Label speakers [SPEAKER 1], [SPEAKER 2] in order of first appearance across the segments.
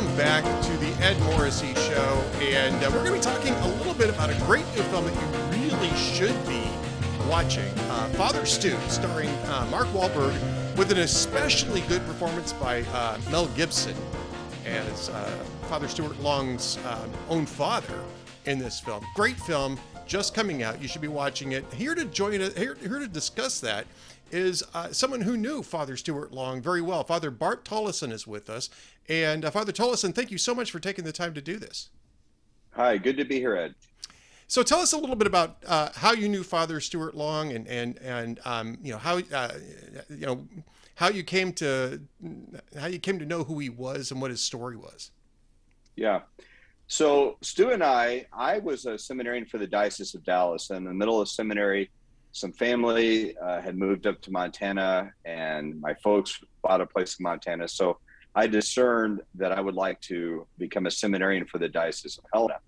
[SPEAKER 1] welcome back to the Ed Morrissey Show. And uh, we're going to be talking a little bit about a great new film that you really should be watching uh, Father Stu, starring uh, Mark Wahlberg, with an especially good performance by uh, Mel Gibson as uh, Father Stuart Long's uh, own father in this film. Great film, just coming out. You should be watching it. Here to join us, here, here to discuss that is uh, someone who knew Father Stuart Long very well. Father Bart Tolleson is with us. And uh, Father Tolleson, thank you so much for taking the time to do this.
[SPEAKER 2] Hi, good to be here, Ed.
[SPEAKER 1] So tell us a little bit about uh, how you knew Father Stuart Long and and and um, you know how uh, you know how you came to how you came to know who he was and what his story was.
[SPEAKER 2] Yeah. So Stu and I, I was a seminarian for the Diocese of Dallas. In the middle of seminary, some family uh, had moved up to Montana, and my folks bought a place in Montana. So I discerned that I would like to become a seminarian for the Diocese of Helena.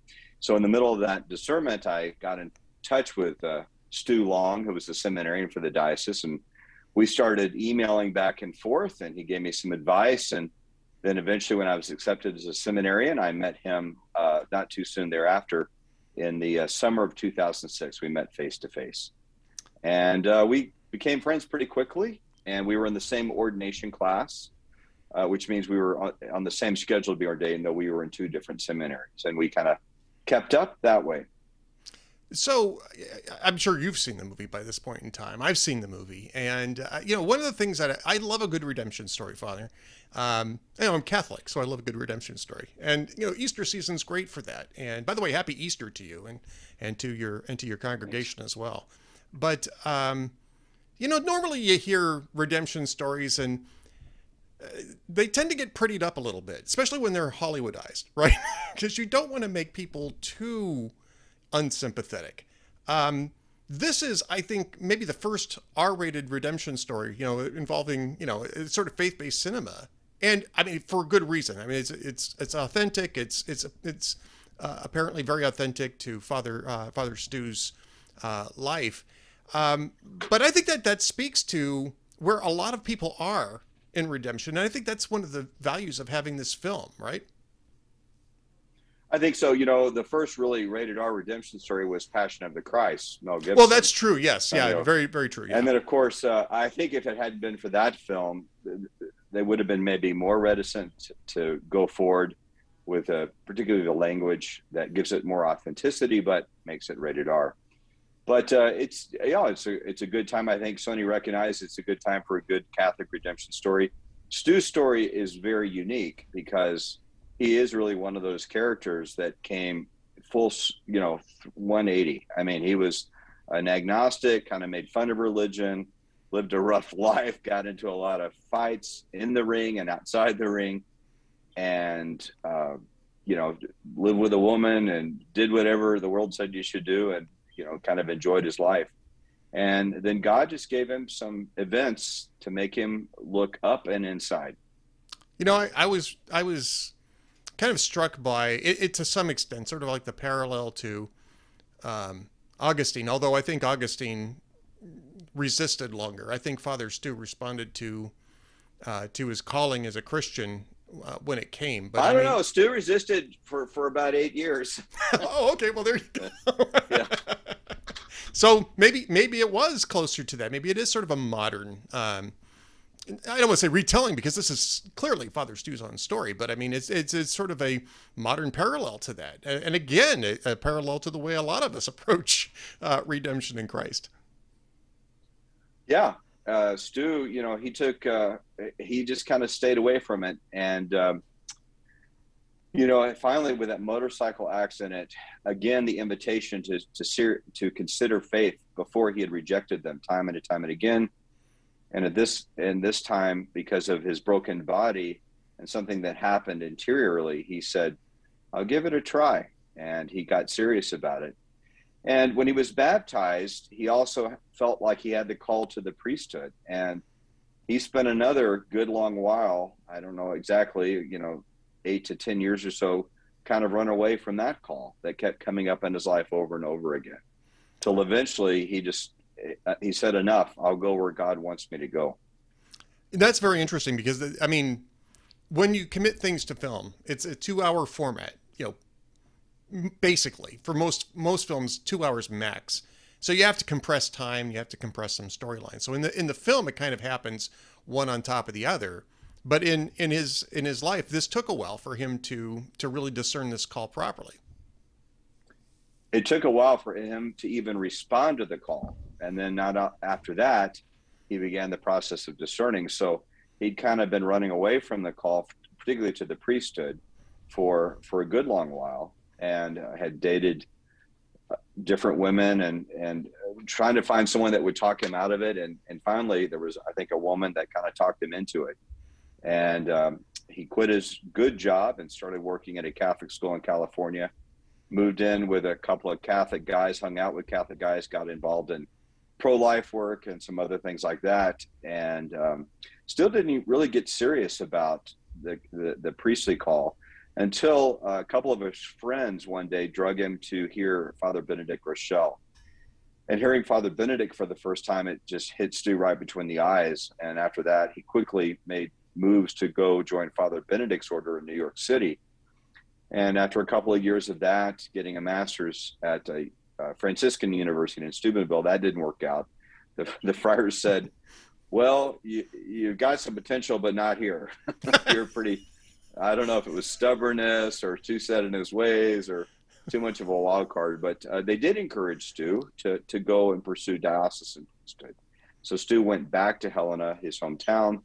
[SPEAKER 2] So in the middle of that discernment, I got in touch with uh, Stu Long, who was a seminarian for the diocese, and we started emailing back and forth. And he gave me some advice. And then eventually, when I was accepted as a seminarian, I met him uh, not too soon thereafter. In the uh, summer of 2006, we met face to face, and uh, we became friends pretty quickly. And we were in the same ordination class uh, which means we were on, on, the same schedule to be ordained, though we were in two different seminaries, and we kind of kept up that way.
[SPEAKER 1] So, I'm sure you've seen the movie by this point in time. I've seen the movie, and uh, you know, one of the things that I, I love a good redemption story, Father. Um, you know, I'm Catholic, so I love a good redemption story, and you know, Easter season's great for that. And by the way, Happy Easter to you and and to your and to your congregation Thanks. as well. But um, you know, normally you hear redemption stories and they tend to get prettied up a little bit, especially when they're Hollywoodized, right? Because you don't want to make people too unsympathetic. Um, this is, I think, maybe the first R-rated redemption story, you know, involving, you know, sort of faith-based cinema, and I mean, for a good reason. I mean, it's it's it's authentic. It's it's it's uh, apparently very authentic to Father uh, Father Stu's uh, life. Um, but I think that that speaks to where a lot of people are in redemption. And I think that's one of the values of having this film, right?
[SPEAKER 2] I think so. You know, the first really rated R redemption story was Passion of the Christ, Mel Gibson.
[SPEAKER 1] Well, that's true. Yes. Yeah. Very, very true. Yeah.
[SPEAKER 2] And then, of course, uh, I think if it hadn't been for that film, they would have been maybe more reticent to go forward with a, particularly the language that gives it more authenticity, but makes it rated R but uh, it's yeah, it's a it's a good time. I think Sony recognized it's a good time for a good Catholic redemption story. Stu's story is very unique because he is really one of those characters that came full, you know, 180. I mean, he was an agnostic, kind of made fun of religion, lived a rough life, got into a lot of fights in the ring and outside the ring, and uh, you know, lived with a woman and did whatever the world said you should do, and you know, kind of enjoyed his life. And then God just gave him some events to make him look up and inside.
[SPEAKER 1] You know, I, I was I was kind of struck by it, it, to some extent, sort of like the parallel to um, Augustine. Although I think Augustine resisted longer. I think Father Stu responded to uh, to his calling as a Christian uh, when it came.
[SPEAKER 2] But I, I don't mean... know. Stu resisted for for about eight years.
[SPEAKER 1] oh, okay. Well, there you go. yeah. So maybe maybe it was closer to that. Maybe it is sort of a modern. Um, I don't want to say retelling because this is clearly Father Stu's own story, but I mean it's it's, it's sort of a modern parallel to that, and again a, a parallel to the way a lot of us approach uh, redemption in Christ.
[SPEAKER 2] Yeah, uh, Stu, you know, he took uh, he just kind of stayed away from it, and um, you know, finally with that motorcycle accident, again the invitation to to ser- to consider faith before he had rejected them time and time and again, and at this and this time because of his broken body and something that happened interiorly, he said, "I'll give it a try," and he got serious about it. And when he was baptized, he also felt like he had the call to the priesthood, and he spent another good long while. I don't know exactly, you know, eight to 10 years or so, kind of run away from that call that kept coming up in his life over and over again. Till eventually he just, uh, he said, enough, I'll go where God wants me to go.
[SPEAKER 1] That's very interesting because, I mean, when you commit things to film, it's a two-hour format. You know, basically for most most films, two hours max. So you have to compress time. You have to compress some storylines. So in the in the film, it kind of happens one on top of the other. But in in his in his life, this took a while for him to to really discern this call properly.
[SPEAKER 2] It took a while for him to even respond to the call, and then not after that, he began the process of discerning. So he'd kind of been running away from the call, particularly to the priesthood, for for a good long while, and uh, had dated uh, different women and and trying to find someone that would talk him out of it. And and finally, there was I think a woman that kind of talked him into it and um, he quit his good job and started working at a Catholic school in California. Moved in with a couple of Catholic guys, hung out with Catholic guys, got involved in pro-life work and some other things like that, and um, still didn't really get serious about the, the, the priestly call until a couple of his friends one day drug him to hear Father Benedict Groeschel And hearing Father Benedict for the first time, it just hit Stu right between the eyes. And after that, he quickly made moves to go join Father Benedict's order in New York City. And after a couple of years of that, getting a master's at a, a Franciscan University in Steubenville, that didn't work out. The, the friars said, "Well, you you got some potential, but not here. You're pretty. I don't know if it was stubbornness or too set in his ways or too much of a wild card, but uh, they did encourage Stu to to go and pursue diocesan priesthood. So Stu went back to Helena, his hometown,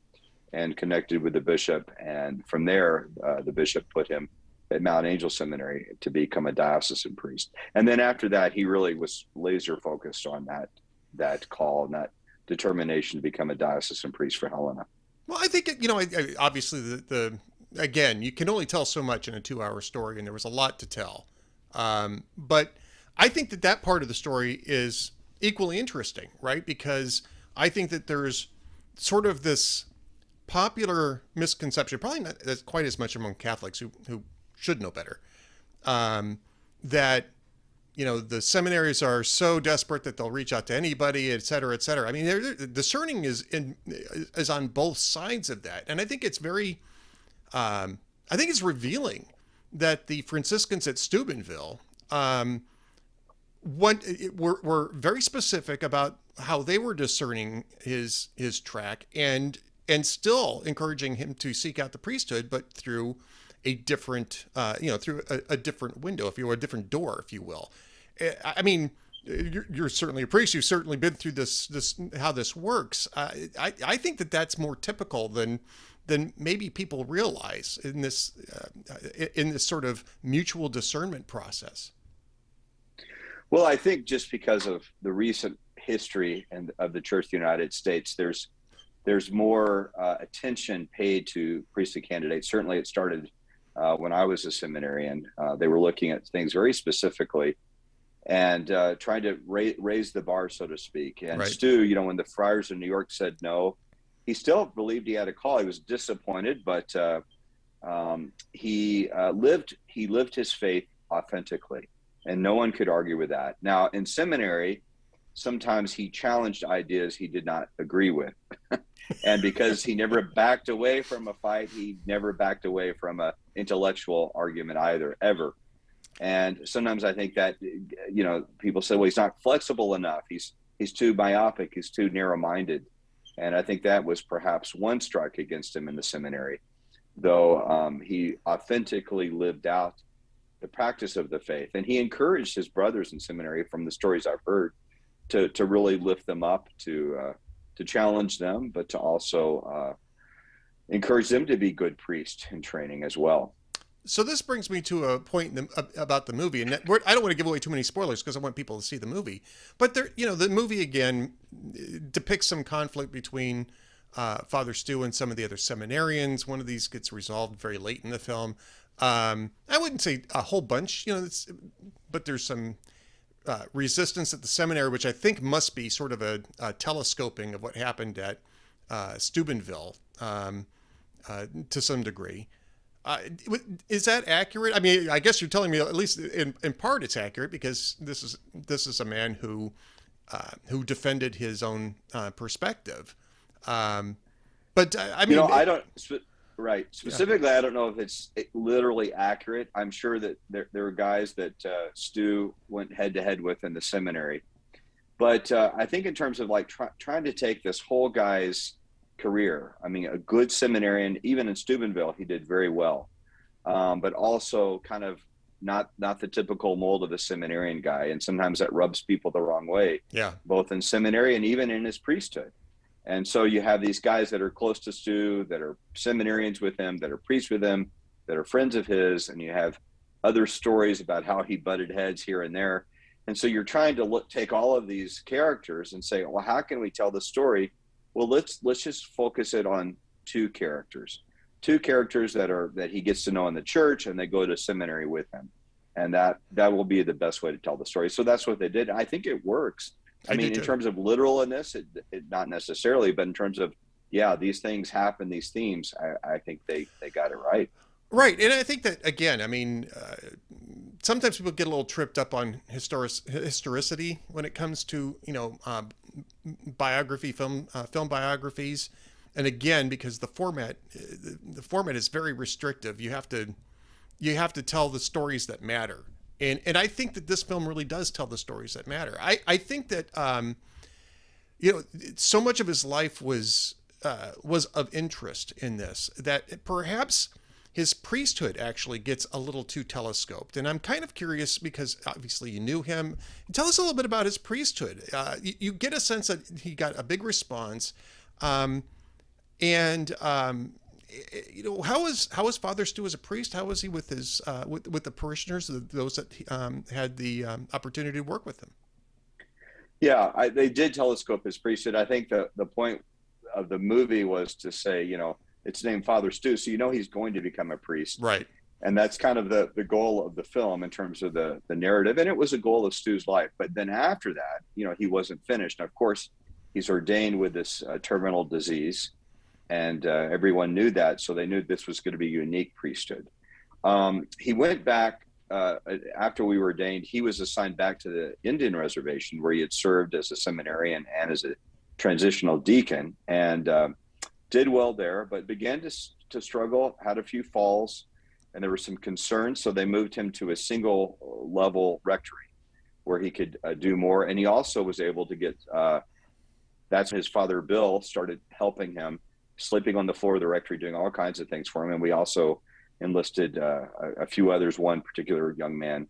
[SPEAKER 2] and connected with the bishop. And from there, uh, the bishop put him at Mount Angel Seminary to become a diocesan priest. And then after that, he really was laser focused on that that call and that determination to become a diocesan priest for Helena.
[SPEAKER 1] Well, I think you know, obviously the, the again, you can only tell so much in a two-hour story, and there was a lot to tell. Um, but I think that that part of the story is equally interesting, right? Because I think that there's sort of this popular misconception, probably not quite as much among Catholics who, who should know better, um, that you know the seminaries are so desperate that they'll reach out to anybody, et cetera, et cetera. I mean, they're, they're, discerning is in is on both sides of that, and I think it's very, um, I think it's revealing that the Franciscans at Steubenville, um, what were, were very specific about how they were discerning his his track and and still encouraging him to seek out the priesthood, but through a different, uh, you know, through a, a, different window, if you will, a different door, if you will. Eh, I mean, you're, you're, certainly a priest. You've certainly been through this, this how this works. Uh, I, I think that that's more typical than than maybe people realize in this uh, in this sort of mutual discernment process.
[SPEAKER 2] Well, I think just because of the recent history and of the Church of the United States, there's there's more uh, attention paid to priestly candidates. Certainly, it started uh, when I was a seminarian. Uh, they were looking at things very specifically and uh, trying to ra- raise the bar, so to speak. And right. Stu, you know, when the friars in New York said no, he still believed he had a call. He was disappointed, but uh, um, he uh, lived he lived his faith authentically, and no one could argue with that. Now, in seminary, sometimes he challenged ideas he did not agree with. and because he never backed away from a fight, he never backed away from a intellectual argument either, ever. And sometimes I think that you know people say, well, he's not flexible enough. He's he's too myopic. He's too narrow-minded. And I think that was perhaps one strike against him in the seminary, though um, he authentically lived out the practice of the faith, and he encouraged his brothers in seminary, from the stories I've heard, to to really lift them up to. Uh, to challenge them, but to also uh, encourage them to be good priests in training as well.
[SPEAKER 1] So this brings me to a point the, about the movie, and I don't want to give away too many spoilers because I want people to see the movie. But there, you know, the movie again depicts some conflict between uh, Father Stu and some of the other seminarians. One of these gets resolved very late in the film. Um, I wouldn't say a whole bunch, you know, but there's some uh, resistance at the seminary, which I think must be sort of a, a telescoping of what happened at uh, Steubenville um, uh, to some degree. Uh, is that accurate? I mean, I guess you're telling me at least in, in part it's accurate because this is this is a man who uh, who defended his own perspective. Um, but I mean,
[SPEAKER 2] you know, I don't Right. Specifically, yeah. I don't know if it's literally accurate. I'm sure that there, there are guys that uh, Stu went head to head with in the seminary. But uh, I think in terms of like try, trying to take this whole guy's career, I mean, a good seminarian, even in Steubenville, he did very well. Um, but also kind of not not the typical mold of a seminarian guy, and sometimes that rubs people the wrong way.
[SPEAKER 1] Yeah,
[SPEAKER 2] both in seminary and even in his priesthood. And so you have these guys that are close to Stu, that are seminarians with him, that are priests with him, that are friends of his, and you have other stories about how he butted heads here and there. And so you're trying to look, take all of these characters and say, well, how can we tell the story? Well, let's let's just focus it on two characters, two characters that are that he gets to know in the church, and they go to seminary with him, and that that will be the best way to tell the story. So that's what they did. I think it works. I, I mean, in terms of literalness, it, it, not necessarily, but in terms of yeah, these things happen, these themes, I, I think they they got it right.
[SPEAKER 1] Right, and I think that again, I mean, uh, sometimes people get a little tripped up on historic, historicity when it comes to you know uh, biography film uh, film biographies, and again because the format the, the format is very restrictive. You have to you have to tell the stories that matter and and I think that this film really does tell the stories that matter. I I think that um, you know, so much of his life was uh, was of interest in this that perhaps his priesthood actually gets a little too telescoped. And I'm kind of curious because obviously you knew him. Tell us a little bit about his priesthood. Uh, you, you, get a sense that he got a big response. Um, and um, you know how was how was Father Stu as a priest? How was he with his uh, with with the parishioners, those that um, had the um, opportunity to work with him?
[SPEAKER 2] Yeah, I, they did telescope his priesthood. I think the the point of the movie was to say, you know, it's named Father Stu, so you know he's going to become a priest,
[SPEAKER 1] right?
[SPEAKER 2] And that's kind of the the goal of the film in terms of the the narrative, and it was a goal of Stu's life. But then after that, you know, he wasn't finished. of course, he's ordained with this uh, terminal disease and uh, everyone knew that, so they knew this was going to be unique priesthood. Um, he went back uh, after we were ordained. He was assigned back to the Indian reservation where he had served as a seminarian and as a transitional deacon, and uh, did well there, but began to to struggle. Had a few falls, and there were some concerns, so they moved him to a single level rectory where he could uh, do more, and he also was able to get. Uh, that's his father Bill started helping him sleeping on the floor of the rectory, doing all kinds of things for him. And we also enlisted uh, a, a, few others, one particular young man,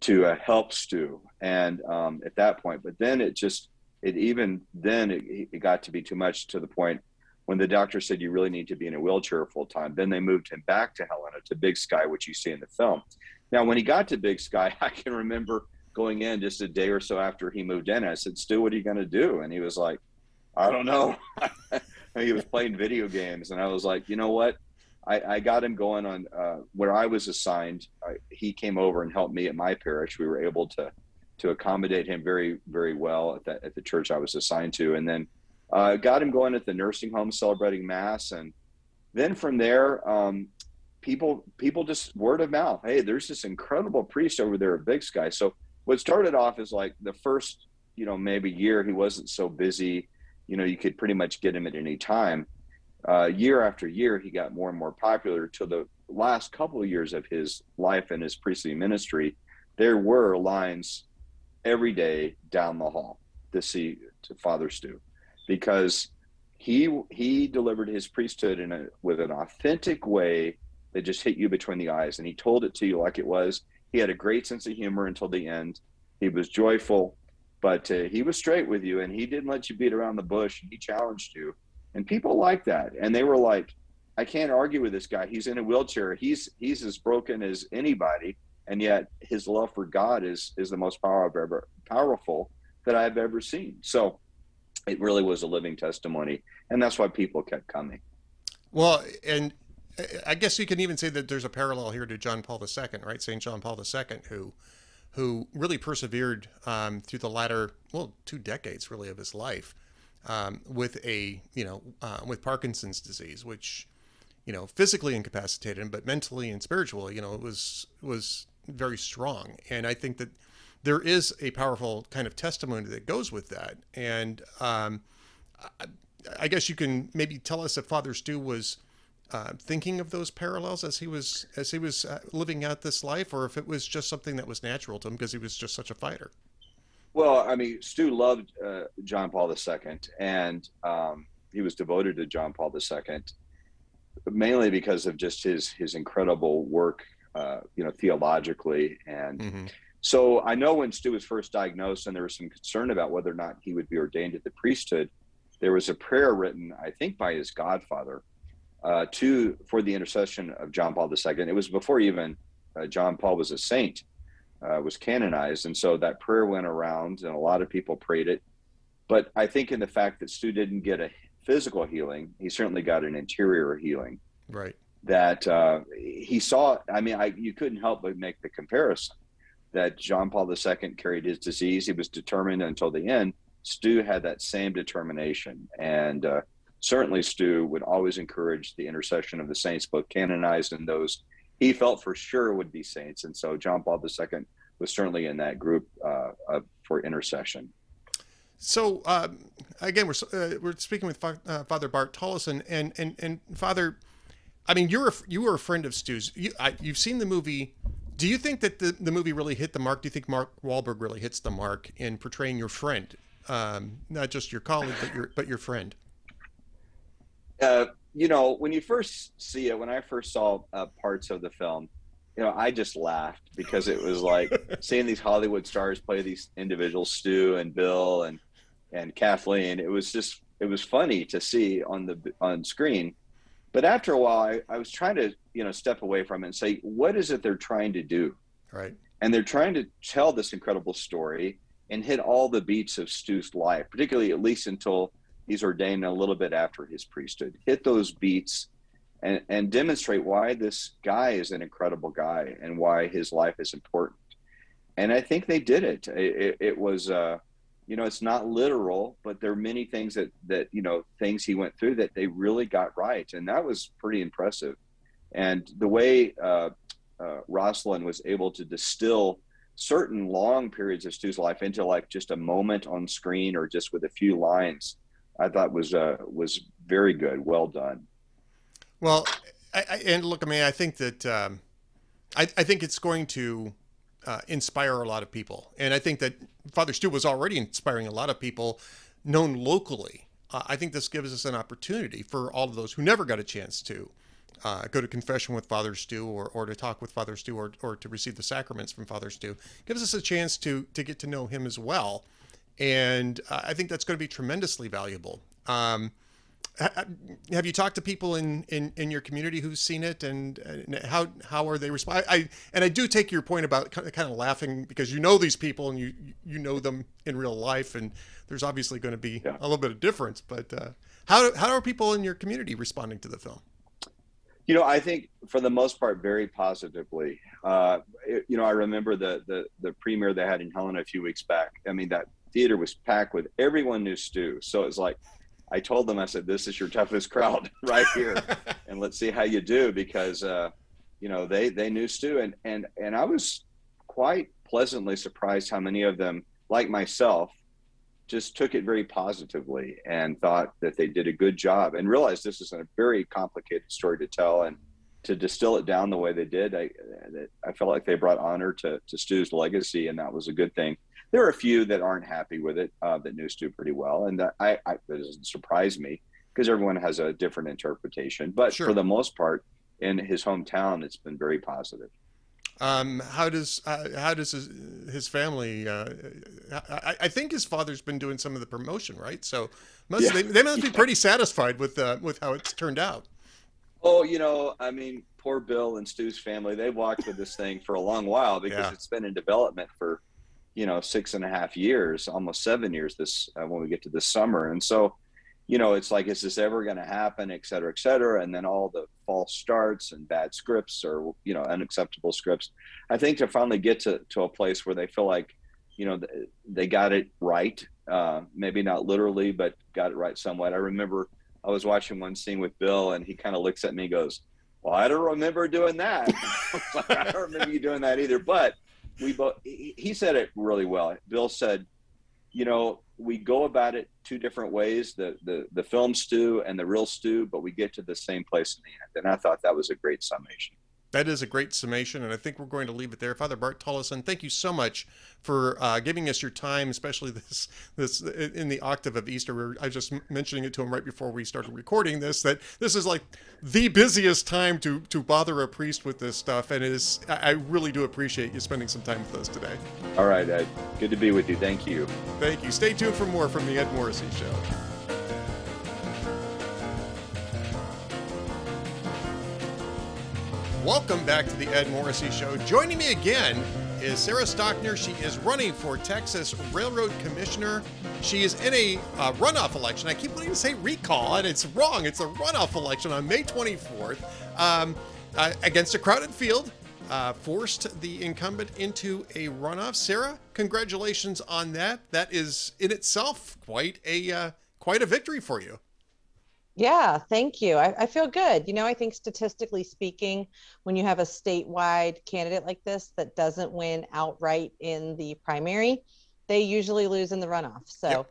[SPEAKER 2] to uh, help Stu. And um, at that point, but then it just, it even then it, it, got to be too much to the point when the doctor said you really need to be in a wheelchair full time. Then they moved him back to Helena to Big Sky, which you see in the film. Now, when he got to Big Sky, I can remember going in just a day or so after he moved in. I said, Stu, what are you going to do? And he was like, I don't know. he was playing video games, and I was like, you know what? I, I got him going on uh, where I was assigned. I, he came over and helped me at my parish. We were able to to accommodate him very very well at the at the church I was assigned to, and then uh, got him going at the nursing home celebrating mass, and then from there, um, people people just word of mouth. Hey, there's this incredible priest over there at Big Sky. So what started off is like the first you know maybe year he wasn't so busy you know, you could pretty much get him at any time. Uh, year after year, he got more and more popular. To the last couple of years of his life and his priestly ministry, there were lines every day down the hall to see to Father Stu, because he he delivered his priesthood in a with an authentic way that just hit you between the eyes, and he told it to you like it was. He had a great sense of humor until the end. He was joyful but uh, he was straight with you and he didn't let you beat around the bush and he challenged you. And people like that. And they were like i can't argue with this guy. He's in a wheelchair. He's he's as broken as anybody. And yet his love for god is is the most powerful ever powerful that i've ever seen. So it really was a living testimony. And that's why people kept coming.
[SPEAKER 1] Well and i guess you can even say that there's a parallel here to john paul ii right? Saint john paul ii who who really persevered um, through the latter, well, two decades really of his life um, with a, you know, uh, with Parkinson's disease, which, you know, physically incapacitated him, but mentally and spiritually, you know, it was was very strong. And I think that there is a powerful kind of testimony that goes with that. And um, I, I guess you can maybe tell us if Father Stu was uh, thinking of those parallels as he was as he was uh, living out this life, or if it was just something that was natural to him because he was just such a fighter.
[SPEAKER 2] Well, I mean, Stu loved uh, John Paul II, and um, he was devoted to John Paul II, mainly because of just his his incredible work, uh, you know, theologically. And mm-hmm. so I know when Stu was first diagnosed, and there was some concern about whether or not he would be ordained to the priesthood. There was a prayer written, I think, by his godfather, uh, to for the intercession of John Paul II. It was before even uh, John Paul was a saint, uh, was canonized, and so that prayer went around, and a lot of people prayed it. But I think in the fact that Stu didn't get a physical healing, he certainly got an interior healing.
[SPEAKER 1] Right.
[SPEAKER 2] That uh, he saw. I mean, I, you couldn't help but make the comparison that John Paul II carried his disease. He was determined until the end. Stu had that same determination, and uh, certainly Stu would always encourage the intercession of the saints, both canonized and those he felt for sure would be saints. And so John Paul II was certainly in that group uh, for intercession.
[SPEAKER 1] So um, again, we're uh, we're speaking with uh, Father Bart Tolleson, and and and Father, I mean, you're a, you were a friend of Stu's. You, I, you've seen the movie. Do you think that the, the movie really hit the mark? Do you think Mark Wahlberg really hits the mark in portraying your friend, um, not just your colleague, but your but your friend?
[SPEAKER 2] Uh, you know, when you first see it, when I first saw uh, parts of the film, you know, I just laughed because it was like seeing these Hollywood stars play these individuals, Stu and Bill and and Kathleen. It was just it was funny to see on the on screen. But after a while, I, I was trying to you know step away from it and say, what is it they're trying to do?
[SPEAKER 1] Right.
[SPEAKER 2] And they're trying to tell this incredible story and hit all the beats of Stu's life, particularly at least until he's ordained a little bit after his priesthood. Hit those beats and, and demonstrate why this guy is an incredible guy and why his life is important. And I think they did it. It, it, it was, uh, you know, it's not literal, but there are many things that, that, you know, things he went through that they really got right. And that was pretty impressive. And the way uh, uh, Rosalind was able to distill certain long periods of Stu's life into like just a moment on screen or just with a few lines I thought was uh, was very good. Well done.
[SPEAKER 1] Well, I, I, and look, I mean, I think that um, I, I think it's going to uh, inspire a lot of people, and I think that Father Stu was already inspiring a lot of people known locally. Uh, I think this gives us an opportunity for all of those who never got a chance to uh, go to confession with Father Stu or, or to talk with Father Stu or, or to receive the sacraments from Father Stu. Gives us a chance to to get to know him as well and uh, I think that's going to be tremendously valuable. Um, have you talked to people in, in, in your community who've seen it, and, and how how are they respond? I and I do take your point about kind of, kind of laughing because you know these people and you you know them in real life, and there's obviously going to be yeah. a little bit of difference. But uh, how how are people in your community responding to the film?
[SPEAKER 2] You know, I think for the most part, very positively. Uh, it, you know, I remember the, the the premiere they had in Helena a few weeks back. I mean, that theater was packed with everyone knew Stu. So it's like I told them, I said, "This is your toughest crowd right here, and let's see how you do." Because uh, you know they they knew Stu, and and and I was quite pleasantly surprised how many of them, like myself, just took it very positively and thought that they did a good job, and realized this is a very complicated story to tell, and to distill it down the way they did, I I felt like they brought honor to to Stu's legacy, and that was a good thing there are a few that aren't happy with it uh, that knew Stu pretty well, and that I, I that doesn't surprise me because everyone has a different interpretation. But sure. for the most part, in his hometown, it's been very positive.
[SPEAKER 1] Um, how does uh, how does his, his family? Uh, I, I, think his father's been doing some of the promotion, right? So must, yeah. they, they, must be pretty satisfied with uh, with how it's turned out.
[SPEAKER 2] Oh, you know, I mean, poor Bill and Stu's family. They walked with this thing for a long while because yeah. it's been in development for you know six and a half years almost seven years this uh, when we get to this summer. And so you know it's like is this ever going to happen et cetera et cetera? And then all the false starts and bad scripts or you know unacceptable scripts. I think to finally get to, to a place where they feel like you know they got it right uh, maybe not literally but got it right somewhat. I remember i was watching one scene with bill and he kind of looks at me and goes well i don't remember doing that. I don't remember you doing that either but we both he said it really well. Bill said you know we go about it two different ways the, the the film Stu and the real Stu but we get to the same place in the end. And i thought that was a great summation
[SPEAKER 1] that is a great summation, and I think we're going to leave it there. Father Bart Tolleson, thank you so much for uh, giving us your time, especially this this in the octave of Easter. I was just mentioning it to him right before we started recording this that this is like the busiest time to to bother a priest with this stuff, and it is I really do appreciate you spending some time with us today.
[SPEAKER 2] All right, Ed. Good to be with you. Thank you.
[SPEAKER 1] Thank you. Stay tuned for more from the Ed Morrissey Show. Welcome back to the Ed Morrissey Show. Joining me again is Sarah Stogner. She is running for Texas Railroad Commissioner. She is in a uh, runoff election. I keep wanting to say recall, and it's wrong. It's a runoff election on May 24th um, uh, against a crowded field. Uh, forced the incumbent into a runoff. Sarah, congratulations on that. That is in itself quite a uh, quite a victory for you.
[SPEAKER 3] Yeah, thank you. I, I, feel good. You know, I think statistically speaking, when you have a statewide candidate like this that doesn't win outright in the primary, they usually lose in the runoff. So yep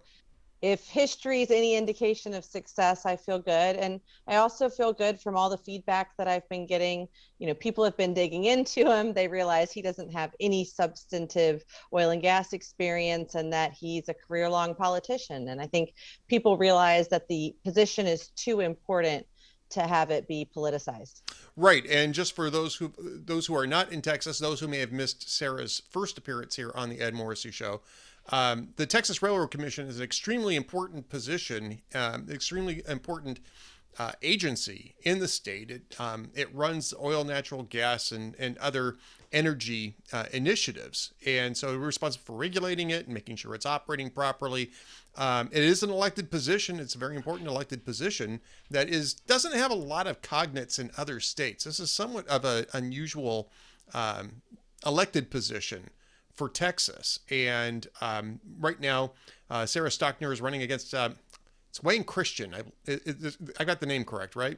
[SPEAKER 3] if history is any indication of success, I feel good. And I also feel good from all the feedback that I've been getting. You know, people have been digging into him. They realize he doesn't have any substantive oil and gas experience and that he's a career long politician. And I think people realize that the position is too important to have it be politicized.
[SPEAKER 1] Right, and just for those who those who are not in Texas, those who may have missed Sarah's first appearance here on the Ed Morrissey Show, um, the Texas Railroad Commission is an extremely important position, um, extremely important uh, agency in the state. It, um, it runs oil, natural gas, and, and other energy uh, initiatives. And so we're responsible for regulating it and making sure it's operating properly. Um, it is an elected position. It's a very important elected position that is doesn't have a lot of cognates in other states. This is somewhat of an unusual um, elected position for Texas. And um, right now, uh, Sarah Stogner is running against uh, it's Wayne Christian. I, it, it, I got the name correct, right?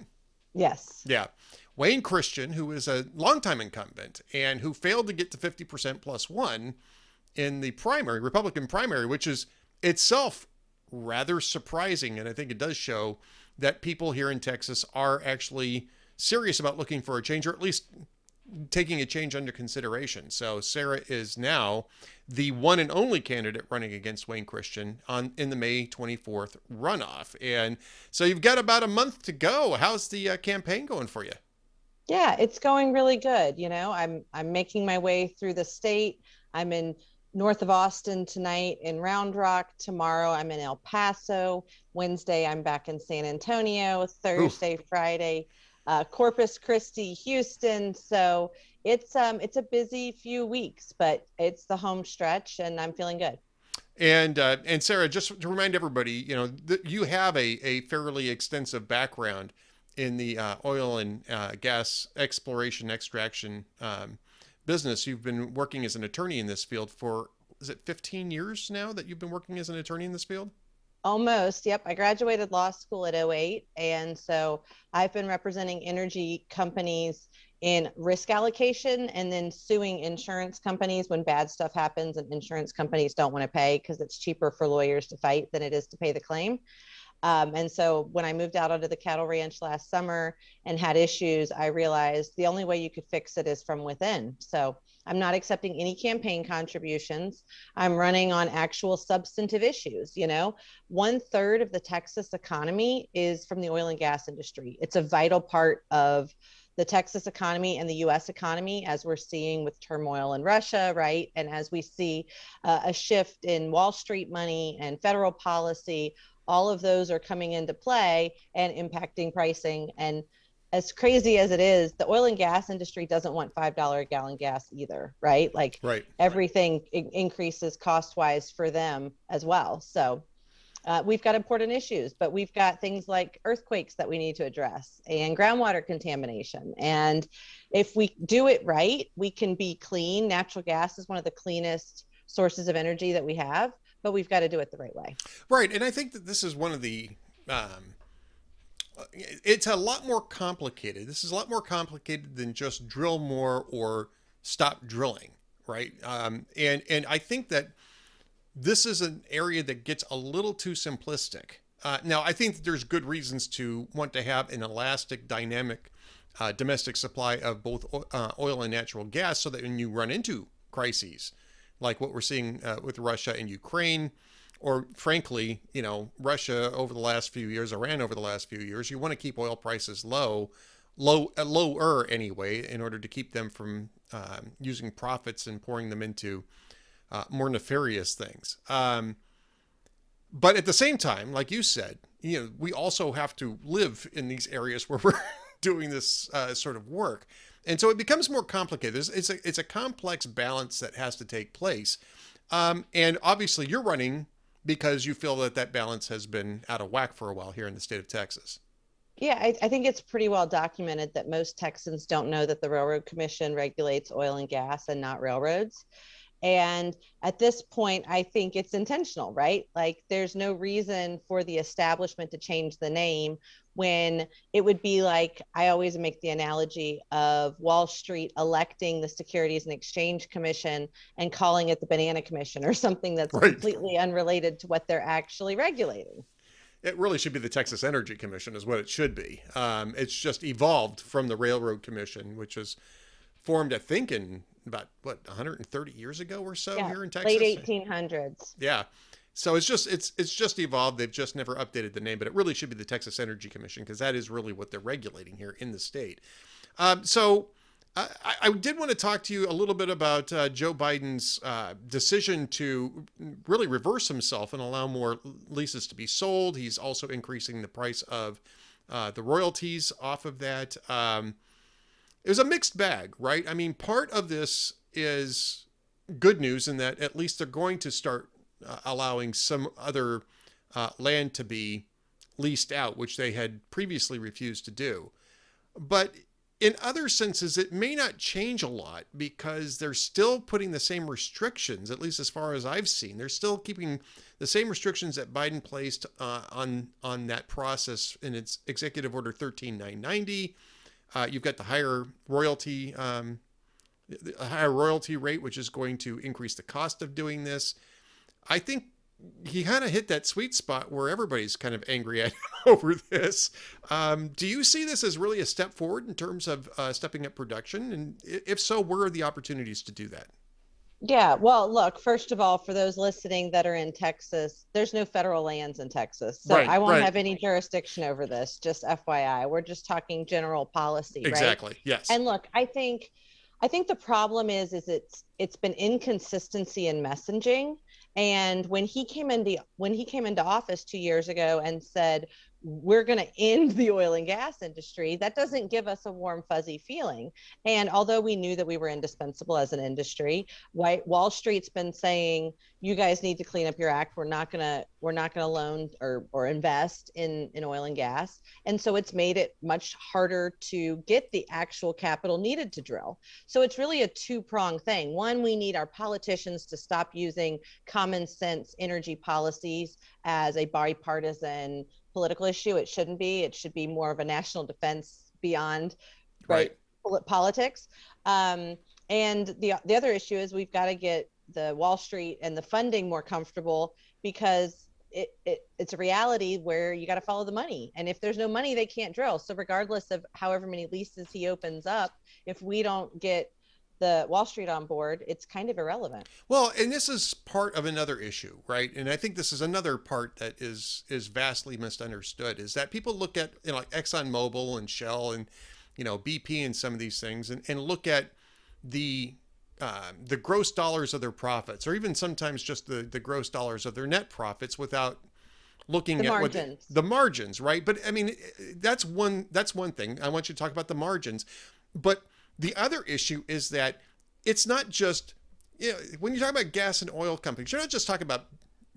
[SPEAKER 3] Yes.
[SPEAKER 1] Yeah. Wayne Christian, who is a longtime incumbent and who failed to get to 50% plus one in the primary, Republican primary, which is itself rather surprising. And I think it does show that people here in Texas are actually serious about looking for a change, or at least taking a change under consideration. So Sarah is now the one and only candidate running against Wayne Christian on in the May 24th runoff. And so you've got about a month to go. How's the uh, campaign going for you?
[SPEAKER 3] Yeah, it's going really good. You know, I'm I'm making my way through the state. I'm in north of Austin tonight in Round Rock. Tomorrow I'm in El Paso. Wednesday I'm back in San Antonio. Thursday, Ooh. Friday uh, Corpus Christi, Houston. So it's um it's a busy few weeks, but it's the home stretch, and I'm feeling good.
[SPEAKER 1] And uh, and Sarah, just to remind everybody, you know, that you have a a fairly extensive background in the uh, oil and uh, gas exploration extraction um, business. You've been working as an attorney in this field for is it 15 years now that you've been working as an attorney in this field?
[SPEAKER 3] Almost. Yep. I graduated law school at 08. And so I've been representing energy companies in risk allocation and then suing insurance companies when bad stuff happens and insurance companies don't want to pay because it's cheaper for lawyers to fight than it is to pay the claim. Um, and so when I moved out onto the cattle ranch last summer and had issues, I realized the only way you could fix it is from within. So I'm not accepting any campaign contributions. I'm running on actual substantive issues. You know, one third of the Texas economy is from the oil and gas industry. It's a vital part of the Texas economy and the US economy, as we're seeing with turmoil in Russia, right? And as we see uh, a shift in Wall Street money and federal policy, all of those are coming into play and impacting pricing. And as crazy as it is, the oil and gas industry doesn't want five dollar a gallon gas either, right? Like
[SPEAKER 1] right,
[SPEAKER 3] everything right. increases cost wise for them as well. So uh, we've got important issues, but we've got things like earthquakes that we need to address and groundwater contamination. And if we do it right, we can be clean. Natural gas is one of the cleanest sources of energy that we have, but we've got to do it the right way.
[SPEAKER 1] Right, and I think that this is one of the um, it's a lot more complicated. This is a lot more complicated than just drill more or stop drilling, right? Um, and and I think that this is an area that gets a little too simplistic. Uh, now, I think there's good reasons to want to have an elastic, dynamic uh, domestic supply of both uh, oil and natural gas so that when you run into crises like what we're seeing uh, with Russia and Ukraine, or frankly, you know, Russia over the last few years, Iran over the last few years, you want to keep oil prices low, low, uh, lower anyway, in order to keep them from um, using profits and pouring them into uh, more nefarious things. Um, but at the same time, like you said, you know, we also have to live in these areas where we're doing this uh, sort of work. And so it becomes more complicated. It's, it's, a, it's a complex balance that has to take place. Um, and obviously, you're running because you feel that that balance has been out of whack for a while here in the state of Texas.
[SPEAKER 3] Yeah, I, I, think it's pretty well documented that most Texans don't know that the Railroad Commission regulates oil and gas and not railroads. And at this point, I think it's intentional, right? Like there's no reason for the establishment to change the name when it would be like I always make the analogy of Wall Street electing the Securities and Exchange Commission and calling it the Banana Commission or something that's right. completely unrelated to what they're actually regulating.
[SPEAKER 1] It really should be the Texas Energy Commission, is what it should be. Um, it's just evolved from the Railroad Commission, which was formed, I think, in about what 130 years ago or so
[SPEAKER 3] yeah,
[SPEAKER 1] here in Texas.
[SPEAKER 3] Late 1800s.
[SPEAKER 1] Yeah. So it's just it's it's just evolved. They've just never updated the name, but it really should be the Texas Energy Commission because that is really what they're regulating here in the state. Um, so I, I, did want to talk to you a little bit about uh, Joe Biden's uh, decision to really reverse himself and allow more leases to be sold. He's also increasing the price of uh, the royalties off of that. Um, it was a mixed bag, right? I mean, part of this is good news in that at least they're going to start uh, allowing some other uh, land to be leased out, which they had previously refused to do. But in other senses, it may not change a lot because they're still putting the same restrictions, at least as far as I've seen. They're still keeping the same restrictions that Biden placed uh, on on that process in its Executive Order 13990 uh, you've got the higher royalty, um, a higher royalty rate, which is going to increase the cost of doing this. I think he kind of hit that sweet spot where everybody's kind of angry at over this. Um, do you see this as really a step forward in terms of uh, stepping up production? And if so, where are the opportunities to do that?
[SPEAKER 3] Yeah, well, look, first of all, for those listening that are in Texas, there's no federal lands in Texas. So right, I won't right. have any jurisdiction over this, just FYI. We're just talking general policy,
[SPEAKER 1] exactly.
[SPEAKER 3] Right?
[SPEAKER 1] Yes.
[SPEAKER 3] And look, I think I think the problem is is it's it's been inconsistency in messaging. And when he came into when he came into office 2 years ago and said we're going to end the oil and gas industry, that doesn't give us a warm, fuzzy feeling. And although we knew that we were indispensable as an industry, White Wall Street's been saying, you guys need to clean up your act. We're not going to, we're not going to loan or, or invest in, in oil and gas. And so it's made it much harder to get the actual capital needed to drill. So it's really a two prong thing. One, we need our politicians to stop using common sense energy policies as a bipartisan political issue. It shouldn't be. It should be more of a national defense beyond right, right. politics. Um, and the the other issue is we've got to get the Wall Street and the funding more comfortable because it, it it's a reality where you got to follow the money and if there's no money they can't drill so regardless of however many leases he opens up if we don't get the Wall Street on board, it's kind of irrelevant.
[SPEAKER 1] Well, and this is part of another issue, right? And I think this is another part that is is vastly misunderstood is that people look at you know like ExxonMobil and Shell and you know BP and some of these things and, and look at the uh, the gross dollars of their profits, or even sometimes just the the gross dollars of their net profits, without looking
[SPEAKER 3] the
[SPEAKER 1] at
[SPEAKER 3] margins.
[SPEAKER 1] what the margins, right? But I mean, that's one that's one thing. I want you to talk about the margins, but the other issue is that it's not just, you know, when you talk about gas and oil companies, you're not just talking about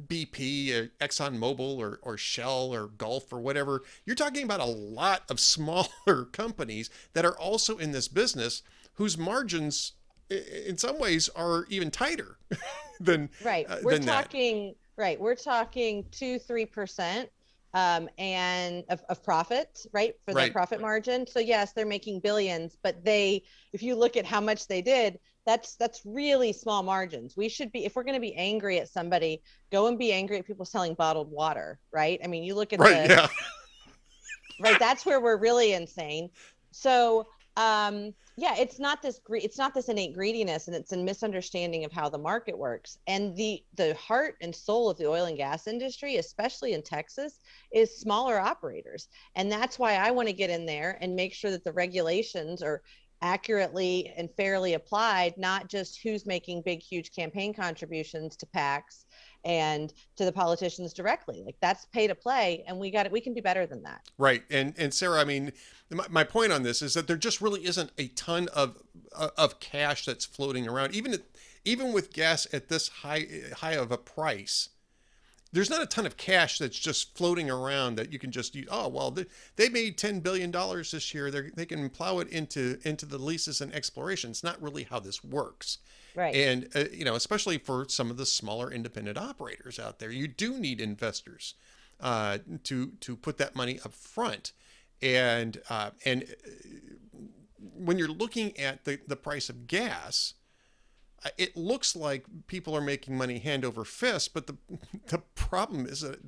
[SPEAKER 1] BP or ExxonMobil or, or Shell or Gulf or whatever. You're talking about a lot of smaller companies that are also in this business whose margins in some ways are even tighter than
[SPEAKER 3] right uh, we're than talking that. right we're talking two three percent um, and of, of profit, right? For right. their profit margin. So yes, they're making billions, but they, if you look at how much they did, that's that's really small margins we should be if we're going to be angry at somebody go and be angry at people selling bottled water right i mean you look at
[SPEAKER 1] right
[SPEAKER 3] the,
[SPEAKER 1] yeah
[SPEAKER 3] right that's where we're really insane so um yeah it's not this gre- it's not this innate greediness and it's a misunderstanding of how the market works. And the the heart and soul of the oil and gas industry especially in texas is smaller operators. And that's why i want to get in there and make sure that the regulations are accurately and fairly applied not just who's making big huge campaign contributions to pacs and to the politicians directly. Like that's pay to play, and we got it. We can do better than that.
[SPEAKER 1] Right. And and Sarah, I mean, my, my point on this is that there just really isn't a ton of uh, of cash that's floating around, even at, even with gas at this high high of a price there's not a ton of cash that's just floating around that you can just use. Oh well, they, they made ten billion dollars this year. They they can plow it into into the leases and exploration. It's not really how this works.
[SPEAKER 3] Right.
[SPEAKER 1] And uh, you know, especially for some of the smaller independent operators out there, you do need investors uh, to to put that money up front. And uh, and uh, when you're looking at the the price of gas it looks like people are making money hand over fist, but the the problem is that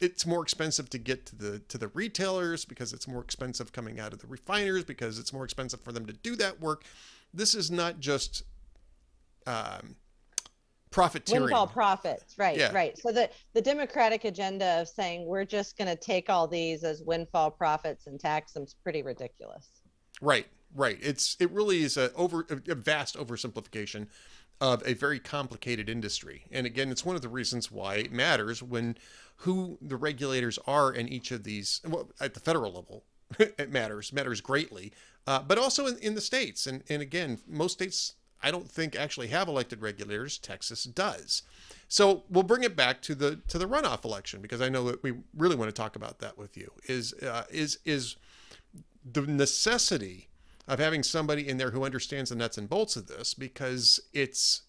[SPEAKER 1] it's more expensive to get to the to the retailers because it's more expensive coming out of the refiners because it's more expensive for them to do that work. This is not just um, profiteering.
[SPEAKER 3] Windfall profits, right? Yeah. Right. So the the Democratic agenda of saying we're just going to take all these as windfall profits and tax them is pretty ridiculous.
[SPEAKER 1] Right. Right. It's it really is a over a vast oversimplification of a very complicated industry. And again, it's one of the reasons why it matters when who the regulators are in each of these well, at the federal level. it matters matters greatly, uh, but also in, in the states. And and again, most states I don't think actually have elected regulators. Texas does. So we'll bring it back to the to the runoff election because I know that we really want to talk about that with you. Is uh, is is the necessity of having somebody in there who understands the nuts and bolts of this because it's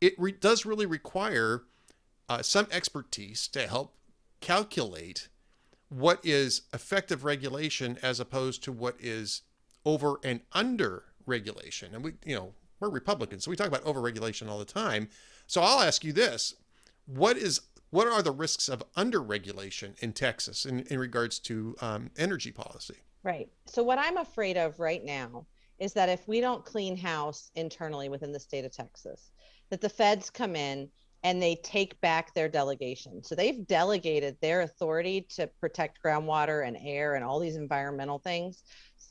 [SPEAKER 1] it re- does really require uh, some expertise to help calculate what is effective regulation as opposed to what is over and under regulation. And we, you know, we're Republicans, so we talk about overregulation all the time. So I'll ask you this: what is what are the risks of under regulation in Texas in, in regards to um, energy policy?
[SPEAKER 3] Right. So what I'm afraid of right now is that if we don't clean house internally within the state of Texas, that the feds come in and they take back their delegation. So they've delegated their authority to protect groundwater and air and all these environmental things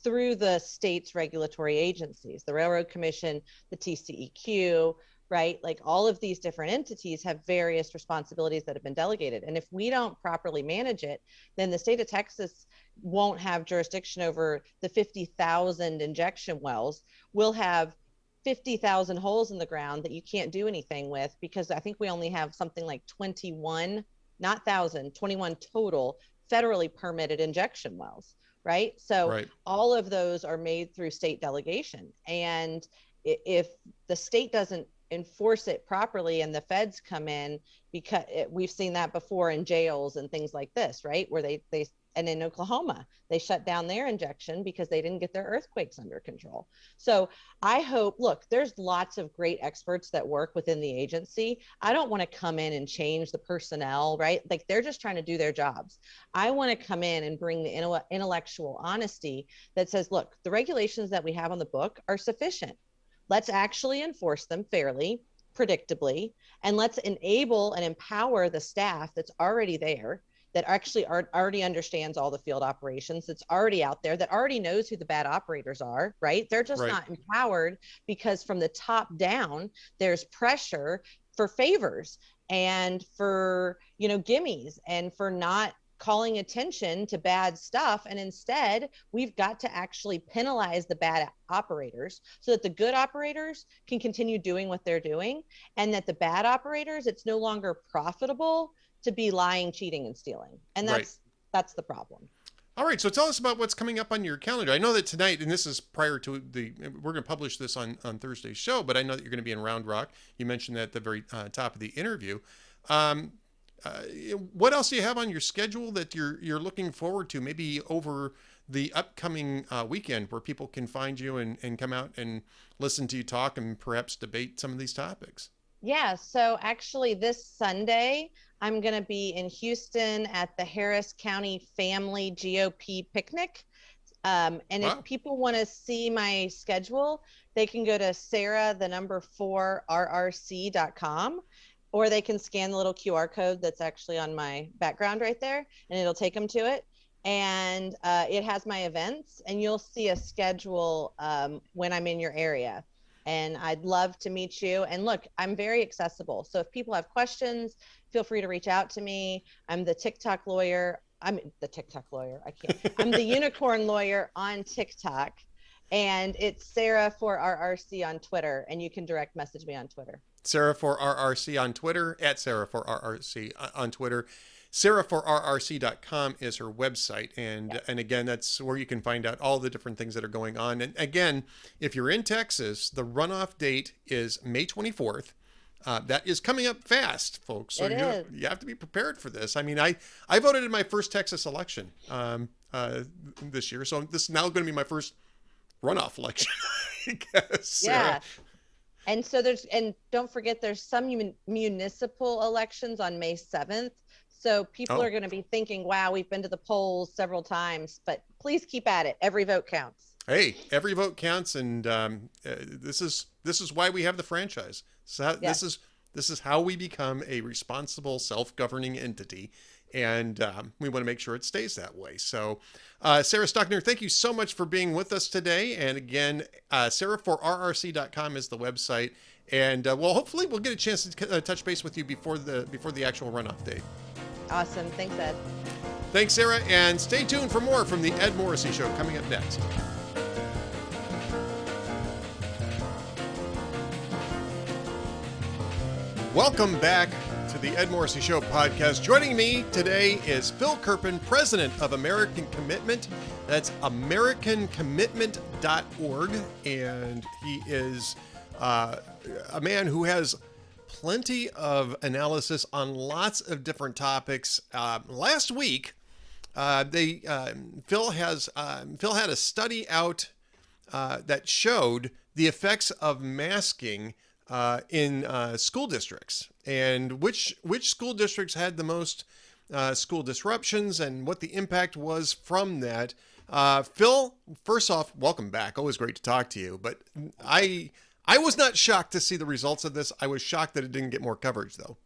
[SPEAKER 3] through the state's regulatory agencies, the Railroad Commission, the TCEQ, right? Like all of these different entities have various responsibilities that have been delegated. And if we don't properly manage it, then the state of Texas won't have jurisdiction over the 50,000 injection wells. We'll have 50,000 holes in the ground that you can't do anything with because I think we only have something like 21, not 1,000, 21 total federally permitted injection wells, right? So right. all of those are made through state delegation. And if the state doesn't enforce it properly and the feds come in because it, we've seen that before in jails and things like this right where they they and in Oklahoma, they shut down their injection because they didn't get their earthquakes under control. So I hope, look, there's lots of great experts that work within the agency. I don't want to come in and change the personnel, right? Like they're just trying to do their jobs. I want to come in and bring the intellectual honesty that says, look, the regulations that we have on the book are sufficient. Let's actually enforce them fairly predictably and let's enable and empower the staff that's already there that actually are, already understands all the field operations that's already out there that already knows who the bad operators are right they're just right. not empowered because from the top down there's pressure for favors and for you know gimmies and for not calling attention to bad stuff and instead we've got to actually penalize the bad operators so that the good operators can continue doing what they're doing and that the bad operators it's no longer profitable to be lying, cheating, and stealing. And that's right. that's the problem.
[SPEAKER 1] All right, so tell us about what's coming up on your calendar. I know that tonight, and this is prior to the, we're going to publish this on on Thursday's show, but I know that you're going to be in Round Rock. You mentioned that at the very uh, top of the interview. Um, uh, what else do you have on your schedule that you're you're looking forward to? Maybe over the upcoming uh, weekend where people can find you and, and come out and listen to you talk and perhaps debate some of these topics.
[SPEAKER 3] Yeah, so actually, this Sunday, I'm going to be in Houston at the Harris County Family GOP Picnic. Um, and wow. if people want to see my schedule, they can go to Sarah, the number four, RRC.com, or they can scan the little QR code that's actually on my background right there, and it'll take them to it. And uh, it has my events, and you'll see a schedule um, when I'm in your area and I'd love to meet you. And look, I'm very accessible. So if people have questions, feel free to reach out to me. I'm the TikTok lawyer. I'm the TikTok lawyer. I can't. I'm the unicorn lawyer on TikTok. And it's Sarah for RRC on Twitter. And you can direct message me on Twitter.
[SPEAKER 1] Sarah for RRC on Twitter, at Sarah for RRC uh, on Twitter. SarahForRRC.com is her website. And, yeah. and again, that's where you can find out all the different things that are going on. And again, if you're in Texas, the runoff date is May 24th. Uh, that is coming up fast, folks. So
[SPEAKER 3] it
[SPEAKER 1] you,
[SPEAKER 3] is.
[SPEAKER 1] you have to be prepared for this. I mean, I, I voted in my first Texas election um, uh, this year, so this is now going to be my first runoff election, I guess.
[SPEAKER 3] Yeah. And so there's, and don't forget, there's some municipal elections on May 7th. So people oh. are going to be thinking, wow, we've been to the polls several times, but please keep at it. Every vote counts.
[SPEAKER 1] Hey, every vote counts. And um, uh, this is, this is why we have the franchise. So yes. this is this is how we become a responsible, self-governing entity, and um, we want to make sure it stays that way. So, uh, Sarah Stogner, thank you so much for being with us today. And again, uh, sarah4rrc.com is the website, and uh, well, hopefully, we'll get a chance to uh, touch base with you before the before the actual runoff date.
[SPEAKER 3] Awesome, thanks, Ed.
[SPEAKER 1] Thanks, Sarah, and stay tuned for more from the Ed Morrissey Show coming up next. Welcome back to the Ed Morrissey Show podcast. Joining me today is Phil Kerpen, president of American Commitment. That's AmericanCommitment.org. And he is uh, a man who has plenty of analysis on lots of different topics. Uh, last week, uh, they uh, Phil has um, Phil had a study out uh, that showed the effects of masking uh, in uh, school districts and which which school districts had the most school disruptions and what the impact was from that. Uh, Phil, first off, welcome back. Always great to talk to you. But I I was not shocked to see the results of this. I was shocked that it didn't get more coverage though.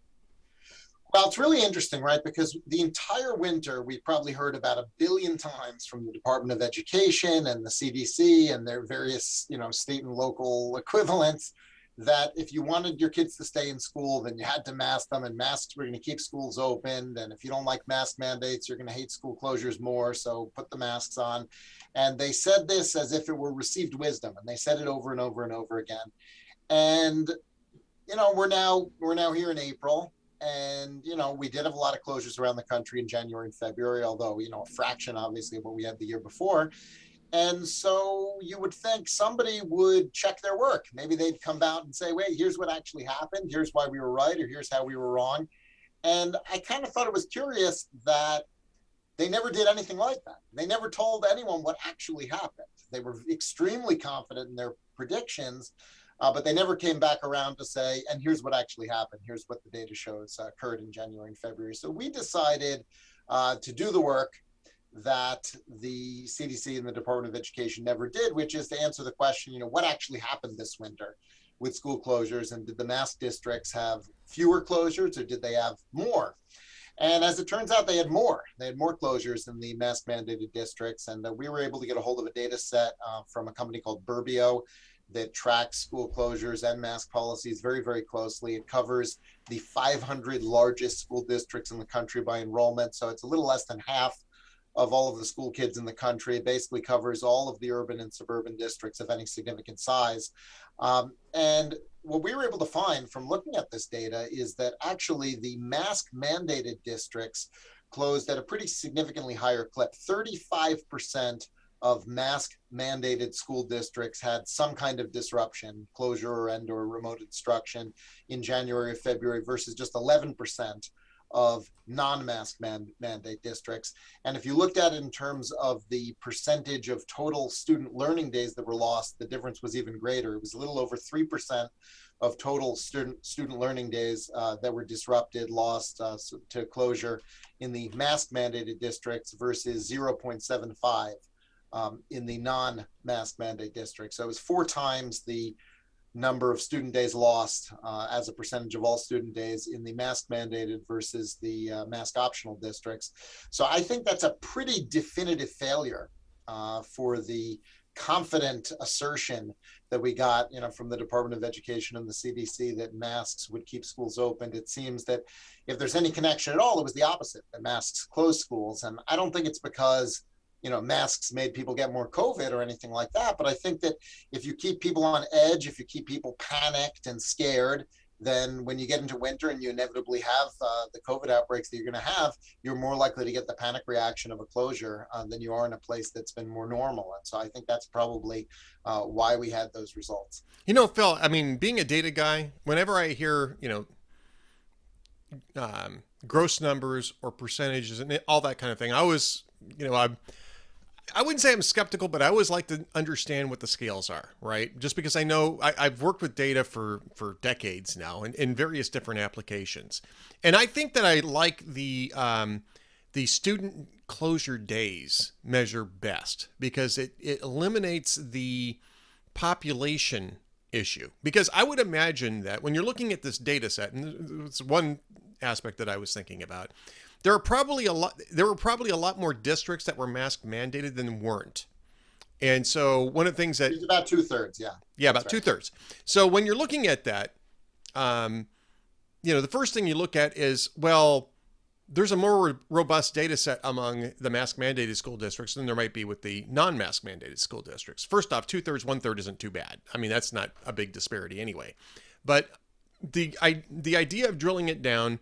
[SPEAKER 4] Well, it's really interesting, right? Because the entire winter, we probably heard about a billion times from the Department of Education and the CDC and their various, you know, state and local equivalents that if you wanted your kids to stay in school, then you had to mask them, and masks were going to keep schools open. And if you don't like mask mandates, you're going to hate school closures more. So put the masks on. And they said this as if it were received wisdom, and they said it over and over and over again. And you know, we're now we're now here in April, and you know, we did have a lot of closures around the country in January and February, although you know, a fraction obviously of what we had the year before. And so you would think somebody would check their work. Maybe they'd come out and say, wait, here's what actually happened. Here's why we were right, or here's how we were wrong. And I kind of thought it was curious that they never did anything like that. They never told anyone what actually happened. They were extremely confident in their predictions, uh, but they never came back around to say, and here's what actually happened. Here's what the data shows uh, occurred in January and February. So we decided uh, to do the work that the CDC and the Department of Education never did, which is to answer the question, you know, what actually happened this winter with school closures and did the mask districts have fewer closures or did they have more? And as it turns out, they had more. They had more closures than the mask mandated districts. And uh, we were able to get a hold of a data set uh, from a company called Burbio that tracks school closures and mask policies very, very closely. It covers the 500 largest school districts in the country by enrollment. So it's a little less than half of all of the school kids in the country. It basically covers all of the urban and suburban districts of any significant size. Um, and what we were able to find from looking at this data is that actually the mask mandated districts closed at a pretty significantly higher clip 35% of mask mandated school districts had some kind of disruption closure and or remote instruction in january or february versus just 11% of non-mask man, mandate districts. And if you looked at it in terms of the percentage of total student learning days that were lost, the difference was even greater. It was a little over 3% of total student student learning days uh, that were disrupted, lost uh, to closure in the mask mandated districts versus 0.75 um, in the non-mask mandate districts. So it was four times the number of student days lost uh, as a percentage of all student days in the mask mandated versus the uh, mask optional districts. So I think that's a pretty definitive failure uh, for the confident assertion that we got, you know, from the Department of Education and the CDC that masks would keep schools open. It seems that if there's any connection at all, it was the opposite. That masks closed schools, and I don't think it's because you know masks made people get more covid or anything like that. But i think that if you keep people on edge if you keep people panicked and scared then when you get into winter and you inevitably have uh, the covid outbreaks that you're going to have you're more likely to get the panic reaction of a closure uh, than you are in a place that's been more normal. And so i think that's probably uh, why we had those results.
[SPEAKER 1] You know phil i mean being a data guy whenever i hear you know um, gross numbers or percentages and all that kind of thing i always you know i'm I wouldn't say I'm skeptical, but I always like to understand what the scales are, right? Just because I know I, have worked with data for for decades now in, in various different applications, and I think that I like the um, the student closure days measure best because it it eliminates the population issue. Because I would imagine that when you're looking at this data set, and it's one aspect that I was thinking about there are probably a lot there were probably a lot more districts that were mask mandated than weren't. And so one of the things that
[SPEAKER 4] it's about two thirds, yeah.
[SPEAKER 1] Yeah, about right. two thirds. So when you're looking at that, um, you know, the first thing you look at is, well, there's a more robust data set among the mask mandated school districts than there might be with the non-mask mandated school districts. First off, two thirds, one third isn't too bad. I mean, that's not a big disparity anyway. But the I, the idea of drilling it down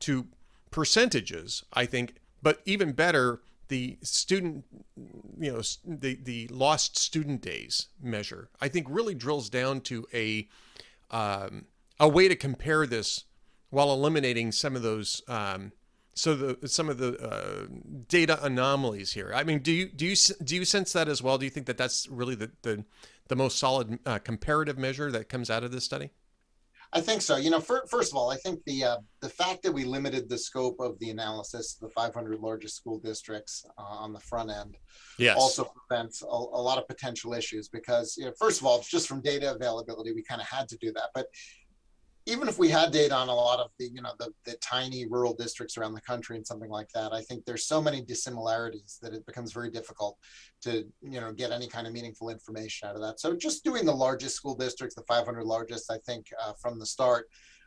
[SPEAKER 1] to percentages, I think, but even better, the student, you know, the the lost student days measure, I think, really drills down to a um, a way to compare this while eliminating some of those. Um, so the some of the uh, data anomalies here. I mean, do you do you do you sense that as well? Do you think that that's really the the, the most solid uh, comparative measure that comes out of this study?
[SPEAKER 4] I think so. You know, for, first of all, I think the uh, the fact that we limited the scope of the analysis to the 500 largest school districts uh, on the front end yes. also prevents a, a, lot of potential issues because, you know, first of all, just from data availability, we kind of had to do that. But even if we had data on a lot of the you know the, the tiny rural districts around the country and something like that i think there's so many dissimilarities that it becomes very difficult to you know get any kind of meaningful information out of that so just doing the largest school districts the 500 largest i think uh, from the start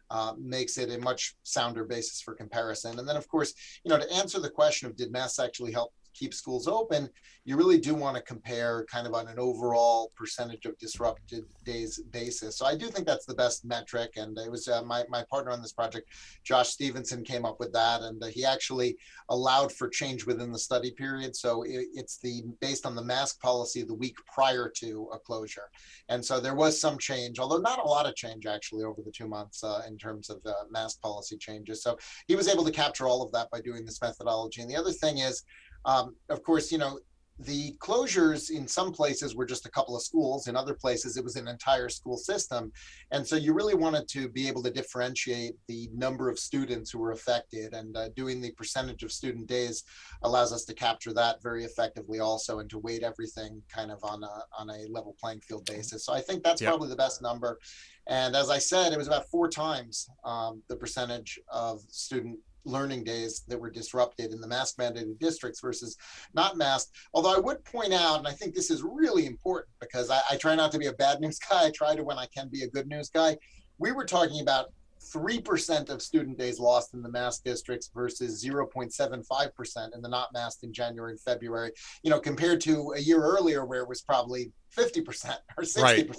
[SPEAKER 4] uh, makes it a much sounder basis for comparison. And then, of course, you know, to answer the question of did mass actually help keep schools open, you really do want to compare kind of on an overall percentage of disrupted days basis. So I do think that's the best metric. And it was uh, my, my partner on this project, Josh Stevenson, came up with that. And uh, he actually allowed for change within the study period. So it, it's the based on the mask policy the week prior to a closure. And so there was some change, although not a lot of change actually over the two months uh, in terms of uh, mask policy changes. So he was able to capture all of that by doing this methodology. And the other thing is, um, of course, you know, the closures in some places were just a couple of schools. In other places it was an entire school system. And so you really wanted to be able to differentiate the number of students who were affected. And uh, doing the percentage of student days allows us to capture that very effectively also and to weight everything kind of on a on a level playing field basis. So i think that's yep. probably the best number. And as i said it was about four times um, the percentage of student learning days that were disrupted in the mask mandated districts versus not masked. Although I would point out, and I think this is really important because I, I try not to be a bad news guy, I try to when I can be a good news guy. We were talking about 3% of student days lost in the mask districts versus 0.75% in the not masked in January and February, you know, compared to a year earlier where it was probably 50% or 60%, right.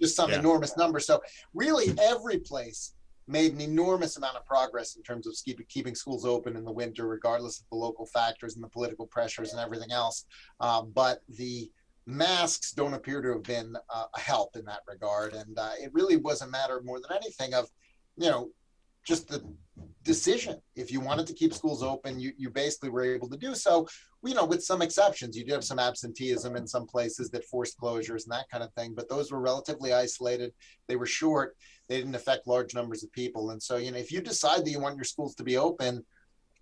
[SPEAKER 4] just some yeah. enormous number. So really every place made an enormous amount of progress in terms of keep, keeping schools open in the winter, regardless of the local factors and the political pressures and everything else. Uh, but the masks don't appear to have been uh, a help in that regard. And uh, it really was a matter more than anything of, you know, just the decision. If you wanted to keep schools open, you, you basically were able to do so, you know, with some exceptions. You did have some absenteeism in some places that forced closures and that kind of thing, but those were relatively isolated. They were short. They didn't affect large numbers of people. And so, you know, if you decide that you want your schools to be open,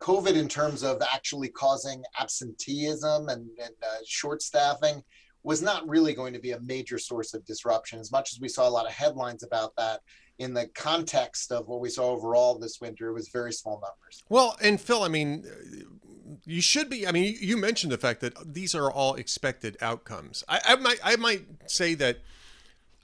[SPEAKER 4] COVID in terms of actually causing absenteeism and, and uh, short staffing was not really going to be a major source of disruption. As much as we saw a lot of headlines about that, in the context of what we saw overall this winter, it was very small numbers.
[SPEAKER 1] Well, and Phil, I mean, you should be. I mean, you mentioned the fact that these are all expected outcomes. I, I might, I might say that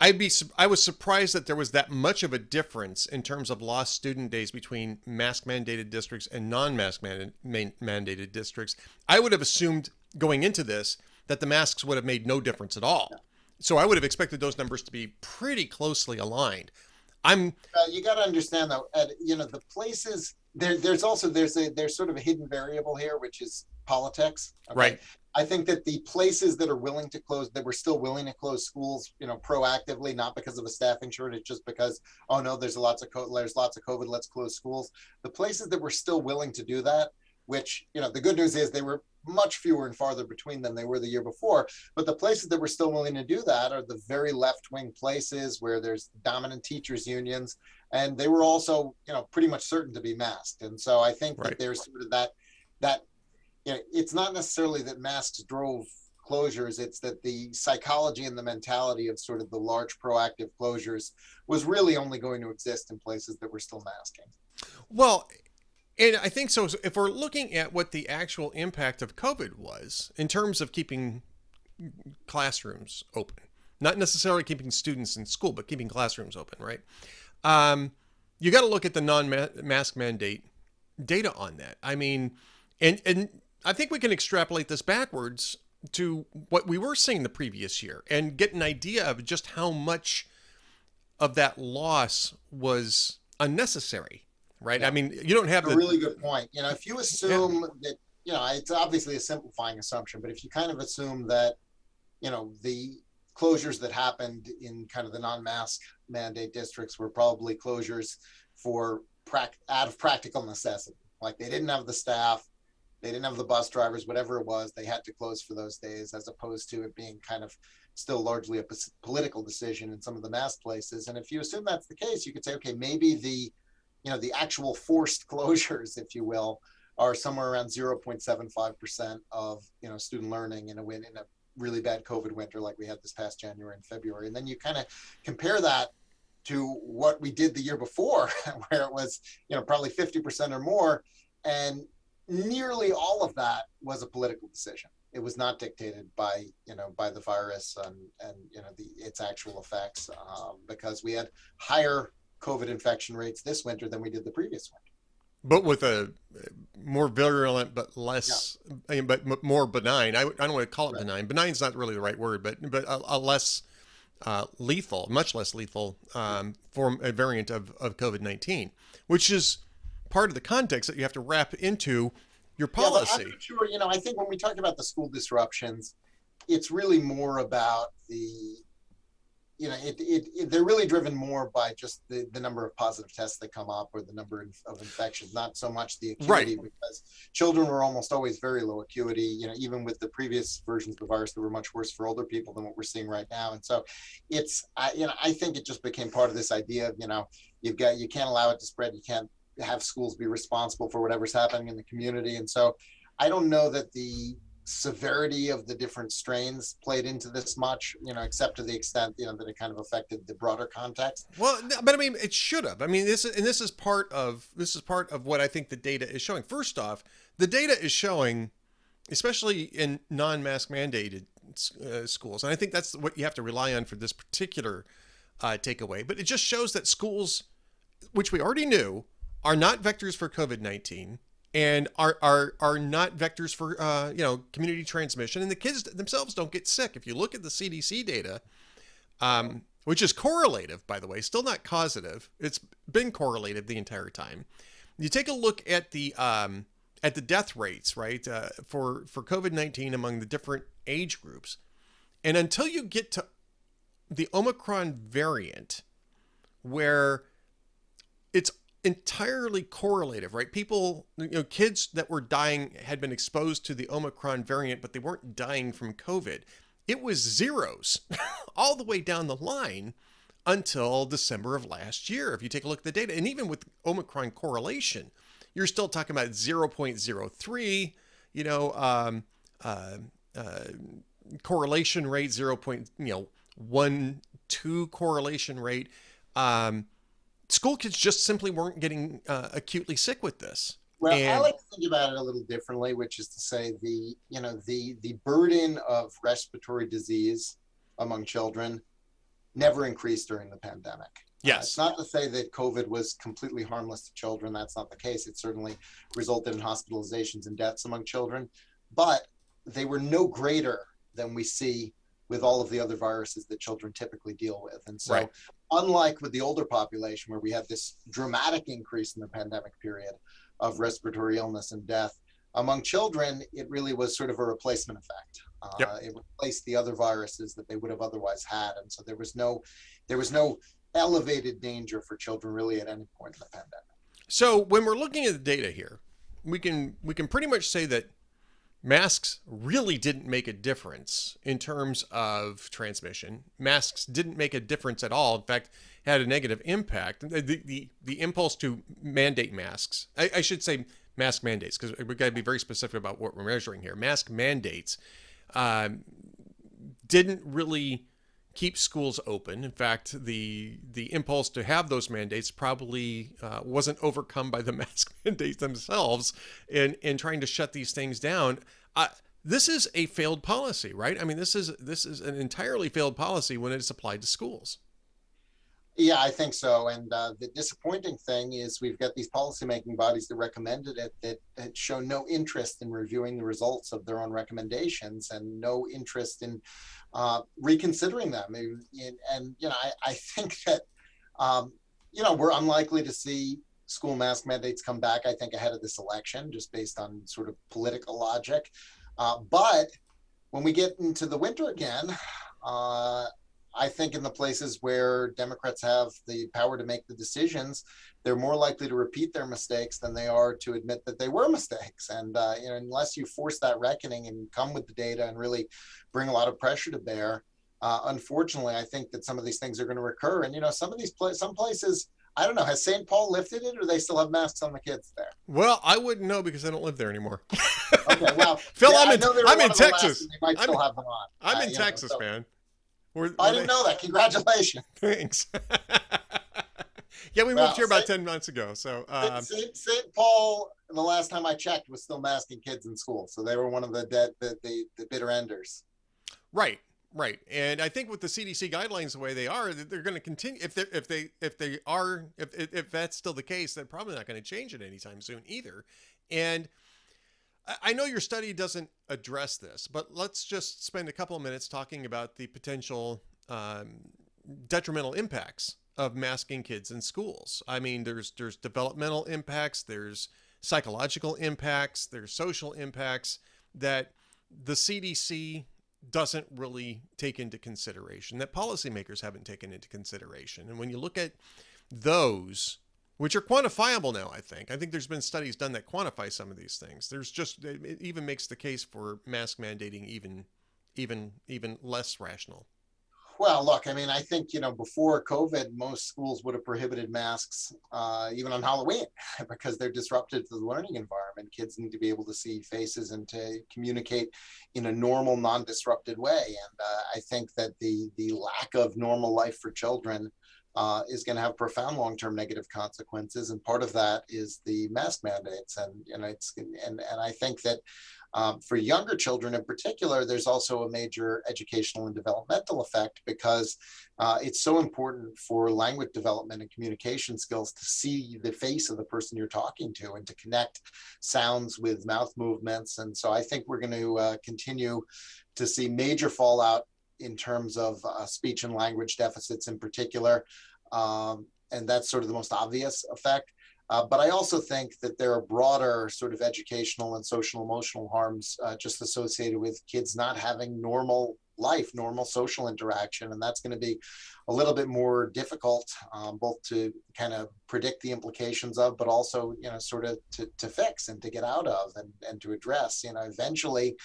[SPEAKER 1] I'd be, I was surprised that there was that much of a difference in terms of lost student days between mask mandated districts and non-mask mandated districts. I would have assumed going into this that the masks would have made no difference at all. So I would have expected those numbers to be pretty closely aligned. I'm.
[SPEAKER 4] Uh, you got to understand though, you know, the places there. There's also there's a there's sort of a hidden variable here, which is politics.
[SPEAKER 1] Okay? Right.
[SPEAKER 4] I think that the places that are willing to close, that were still willing to close schools, you know, proactively, not because of a staffing shortage, just because, oh no, there's lots of co- there's lots of COVID, let's close schools. The places that were still willing to do that, which you know, the good news is they were much fewer and farther between than they were the year before. But the places that were still willing to do that are the very left wing places where there's dominant teachers unions, and they were also, you know, pretty much certain to be masked. And so I think right. that there's sort of that that you know, it's not necessarily that masks drove closures it's that the psychology and the mentality of sort of the large proactive closures was really only going to exist in places that were still masking
[SPEAKER 1] well and I think so. If we're looking at what the actual impact of COVID was in terms of keeping classrooms open, not necessarily keeping students in school, but keeping classrooms open, right? Um, you got to look at the non-mask mandate data on that. I mean, and and I think we can extrapolate this backwards to what we were seeing the previous year and get an idea of just how much of that loss was unnecessary right? Yeah. I mean, you don't have
[SPEAKER 4] a really good point. You know, if you assume yeah. that, you know, it's obviously a simplifying assumption, but if you kind of assume that, you know, the closures that happened in kind of the non-mask mandate districts were probably closures for prac- out of practical necessity. Like they didn't have the staff, they didn't have the bus drivers, whatever it was, they had to close for those days, as opposed to it being kind of still largely a political decision in some of the mass places. And if you assume that's the case, you could say, okay, maybe the you know, the actual forced closures, if you will, are somewhere around 0.75% of, you know, student learning in a win in a really bad COVID winter like we had this past January and February. And then you kind of compare that to what we did the year before, where it was, you know, probably 50% or more. And nearly all of that was a political decision. It was not dictated by, you know, by the virus and, and you know, the, its actual effects um, because we had higher COVID infection rates this winter than we did the previous winter.
[SPEAKER 1] But with a more virulent, but less, yeah. but more benign. I, I don't want to call it right. benign. Benign is not really the right word, but but a, a less uh, lethal, much less lethal um, form, a variant of, of COVID nineteen, which is part of the context that you have to wrap into your policy.
[SPEAKER 4] Yeah, sure. You know, I think when we talk about the school disruptions, it's really more about the you know, it, it, it, they're really driven more by just the, the number of positive tests that come up or the number of infections, not so much the acuity, right. because children were almost always very low acuity. You know, even with the previous versions of the virus, that were much worse for older people than what we're seeing right now. And so, it's I, you know, I think it just became part of this idea of you know, you've got you can't allow it to spread, you can't have schools be responsible for whatever's happening in the community, and so I don't know that the severity of the different strains played into this much, you know, except to the extent, you know, that it kind of affected the broader context.
[SPEAKER 1] Well, but I mean, it should have. I mean, this and this is part of this is part of what I think the data is showing. First off, the data is showing, especially in non-mask mandated uh, schools, and I think that's what you have to rely on for this particular uh, takeaway. But it just shows that schools, which we already knew, are not vectors for COVID nineteen and are are are not vectors for uh, you know community transmission, and the kids themselves don't get sick. If you look at the CDC data, um, which is correlative, by the way, still not causative. It's been correlated the entire time. You take a look at the um, at the death rates, right, uh, for for COVID nineteen among the different age groups, and until you get to the Omicron variant, where it's entirely correlative, right? People, you know, kids that were dying had been exposed to the Omicron variant, but they weren't dying from COVID. It was zeros all the way down the line until December of last year. If you take a look at the data, and even with Omicron correlation, you're still talking about 0.03, you know, um, uh, uh, correlation rate, 0. Point, you know, one two correlation rate. Um, school kids just simply weren't getting uh, acutely sick with this.
[SPEAKER 4] Well, and, I like to think about it a little differently, which is to say the you know the the burden of respiratory disease among children never increased during the pandemic.
[SPEAKER 1] Yes. Uh,
[SPEAKER 4] it's not to say that COVID was completely harmless to children. That's not the case. It certainly resulted in hospitalizations and deaths among children, but they were no greater than we see with all of the other viruses that children typically deal with. And so, right. unlike with the older population, where we had this dramatic increase in the pandemic period of respiratory illness and death, among children, it really was sort of a replacement effect. Uh, yep. It replaced the other viruses that they would have otherwise had, and so there was no, there was no elevated danger for children really at any point in the pandemic.
[SPEAKER 1] So when we're looking at the data here, we can we can pretty much say that masks really didn't make a difference in terms of transmission. Masks didn't make a difference at all. In fact, had a negative impact. The the, the impulse to mandate masks, I, I should say mask mandates, because we've got to be very specific about what we're measuring here. Mask mandates um, didn't really keep schools open. In fact, the the impulse to have those mandates probably uh, wasn't overcome by the mask mandates themselves in in trying to shut these things down. Uh, this is a failed policy, right? I mean, this is this is an entirely failed policy when it's applied to schools.
[SPEAKER 4] Yeah, I think so. And uh, the disappointing thing is we've got these policymaking bodies that recommended it that, show no interest in reviewing the results of their own recommendations and no interest in uh, reconsidering them. And, and, you know, I, I think that, um, you know, we're unlikely to see school mask mandates come back, I think, ahead of this election, just based on sort of political logic. Uh, but when we get into the winter again, uh, I think in the places where Democrats have the power to make the decisions, they're more likely to repeat their mistakes than they are to admit that they were mistakes. And uh, you know, unless you force that reckoning and come with the data and really bring a lot of pressure to bear, uh, unfortunately, I think that some of these things are going to recur. And you know, some of these pla- some places. I don't know. Has St. Paul lifted it, or they still have masks on the kids there?
[SPEAKER 1] Well, I wouldn't know because I don't live there anymore.
[SPEAKER 4] okay, well,
[SPEAKER 1] Phil, yeah, I'm in, I'm in Texas.
[SPEAKER 4] I'm,
[SPEAKER 1] I'm in Texas, man.
[SPEAKER 4] Were, were I didn't they... know that. Congratulations.
[SPEAKER 1] Thanks. yeah, we moved here about Saint, 10 months ago. So um...
[SPEAKER 4] St. St. Paul, the last time I checked, was still masking kids in school. So they were one of the dead, the, the, the bitter enders.
[SPEAKER 1] Right. Right, and I think with the CDC guidelines the way they are, they're going to continue. If they if they if they are if if that's still the case, they're probably not going to change it anytime soon either. And I know your study doesn't address this, but let's just spend a couple of minutes talking about the potential um, detrimental impacts of masking kids in schools. I mean, there's there's developmental impacts, there's psychological impacts, there's social impacts that the CDC doesn't really take into consideration, that policymakers haven't taken into consideration. And when you look at those, which are quantifiable now, I think. I think there's been studies done that quantify some of these things. There's just it even makes the case for mask mandating even even even less rational.
[SPEAKER 4] Well, look, I mean, I think you know before COVID, most schools would have prohibited masks uh, even on Halloween because they're disruptive to the learning environment. Kids need to be able to see faces and to communicate in a normal, non-disrupted way. And uh, I think that the the lack of normal life for children uh, is going to have profound long-term negative consequences, and part of that is the mask mandates. And and it's and and I think that um, for younger children in particular, there's also a major educational and developmental effect because uh, it's so important for language development and communication skills to see the face of the person you're talking to and to connect sounds with mouth movements. And so I think we're going to uh, continue to see major fallout in terms of uh, speech and language deficits in particular. Um, and that's sort of the most obvious effect. Uh, but I also think that there are broader sort of educational and social emotional harms uh, just associated with kids not having normal life, normal social interaction, and that's going to be a little bit more difficult, um, both to kind of predict the implications of, but also you know sort of to, to fix and to get out of and, and to address. You know, eventually,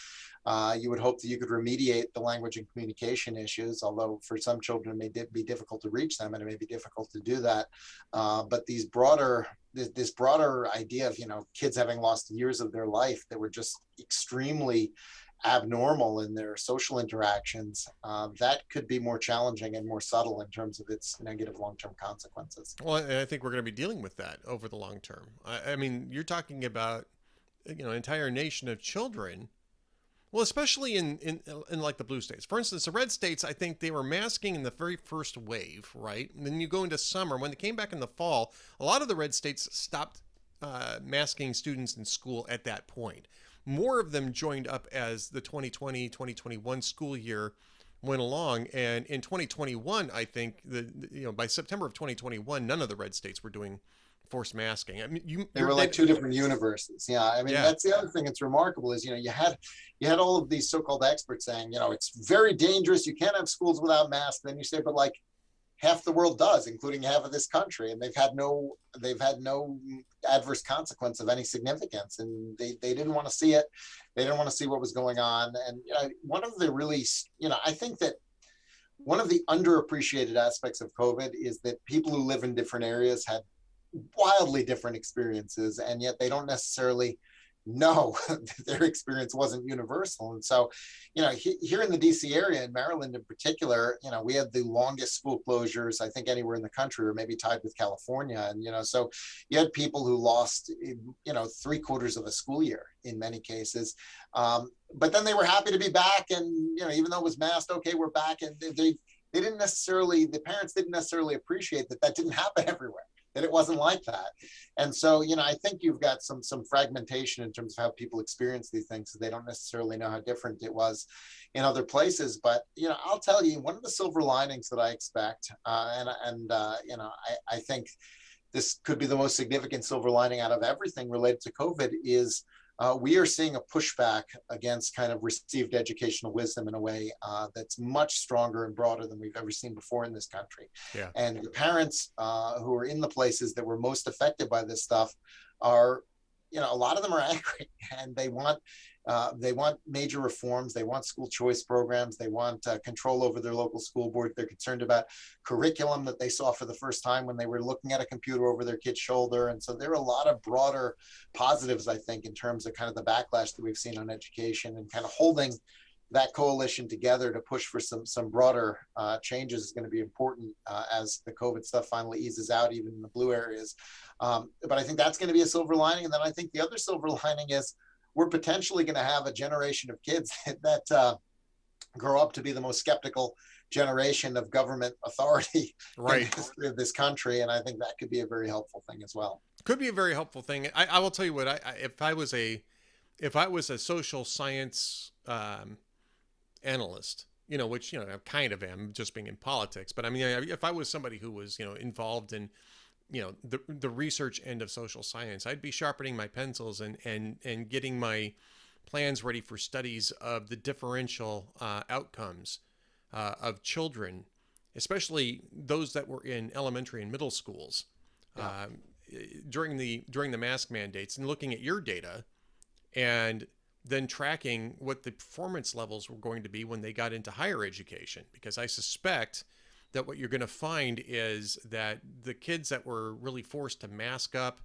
[SPEAKER 4] uh, you would hope that you could remediate the language and communication issues, although for some children it may di- be difficult to reach them and it may be difficult to do that. Uh, but these broader, this, this, broader idea of, you know, kids having lost years of their life that were just extremely abnormal in their social interactions, uh, that could be more challenging and more subtle in terms of its negative long-term consequences.
[SPEAKER 1] Well, I think we're going to be dealing with that over the long term. I, I mean, you're talking about, you know, an entire nation of children well, especially in, in in like the blue states. For instance, the red states, I think they were masking in the very first wave, right? And then you go into summer. When they came back in the fall, a lot of the red states stopped uh, masking students in school at that point. More of them joined up as the 2020 2021 school year went along. And in 2021, I think the you know by September of 2021, none of the red states were doing forced masking. I mean, you
[SPEAKER 4] they were like two different universes. Yeah, I mean yeah. that's the other thing that's remarkable is you know you had you had all of these so-called experts saying you know it's very dangerous. You can't have schools without masks. Then you say, but like half the world does, including half of this country, and they've had no they've had no adverse consequence of any significance, and they they didn't want to see it. They didn't want to see what was going on. And you know, one of the really you know I think that one of the underappreciated aspects of COVID is that people who live in different areas had wildly different experiences, and yet they don't necessarily know their experience wasn't universal. And so, you know, he, here in the DC area, in Maryland in particular, you know, we had the longest school closures, I think, anywhere in the country, or maybe tied with California. And, you know, so you had people who lost, you know, three quarters of a school year in many cases. Um, but then they were happy to be back. And, you know, even though it was masked, okay, we're back. And they, they didn't necessarily, the parents didn't necessarily appreciate that that didn't happen everywhere that it wasn't like that. And so, you know, I think you've got some some fragmentation in terms of how people experience these things. So they don't necessarily know how different it was in other places. But you know, I'll tell you one of the silver linings that I expect, uh, and and uh, you know, I, I think this could be the most significant silver lining out of everything related to COVID is uh, we are seeing a pushback against kind of received educational wisdom in a way uh, that's much stronger and broader than we've ever seen before in this country.
[SPEAKER 1] Yeah.
[SPEAKER 4] And the parents uh, who are in the places that were most affected by this stuff are, you know, a lot of them are angry and they want uh, they want major reforms. They want school choice programs. They want uh, control over their local school board. They're concerned about curriculum that they saw for the first time when they were looking at a computer over their kid's shoulder. And so there are a lot of broader positives, I think, in terms of kind of the backlash that we've seen on education and kind of holding that coalition together to push for some some broader uh, changes is going to be important uh, as the COVID stuff finally eases out, even in the blue areas. Um, but I think that's going to be a silver lining. And then I think the other silver lining is we're potentially going to have a generation of kids that uh, grow up to be the most skeptical generation of government authority
[SPEAKER 1] right.
[SPEAKER 4] in the history of this country. And I think that could be a very helpful thing as well.
[SPEAKER 1] Could be a very helpful thing. I, I will tell you what, I, I, if I was a, if I was a social science um, analyst, you know, which, you know, I kind of am just being in politics, but I mean, if I was somebody who was, you know, involved in, you know the the research end of social science i'd be sharpening my pencils and and and getting my plans ready for studies of the differential uh, outcomes uh, of children especially those that were in elementary and middle schools yeah. um, during the during the mask mandates and looking at your data and then tracking what the performance levels were going to be when they got into higher education because i suspect that what you're going to find is that the kids that were really forced to mask up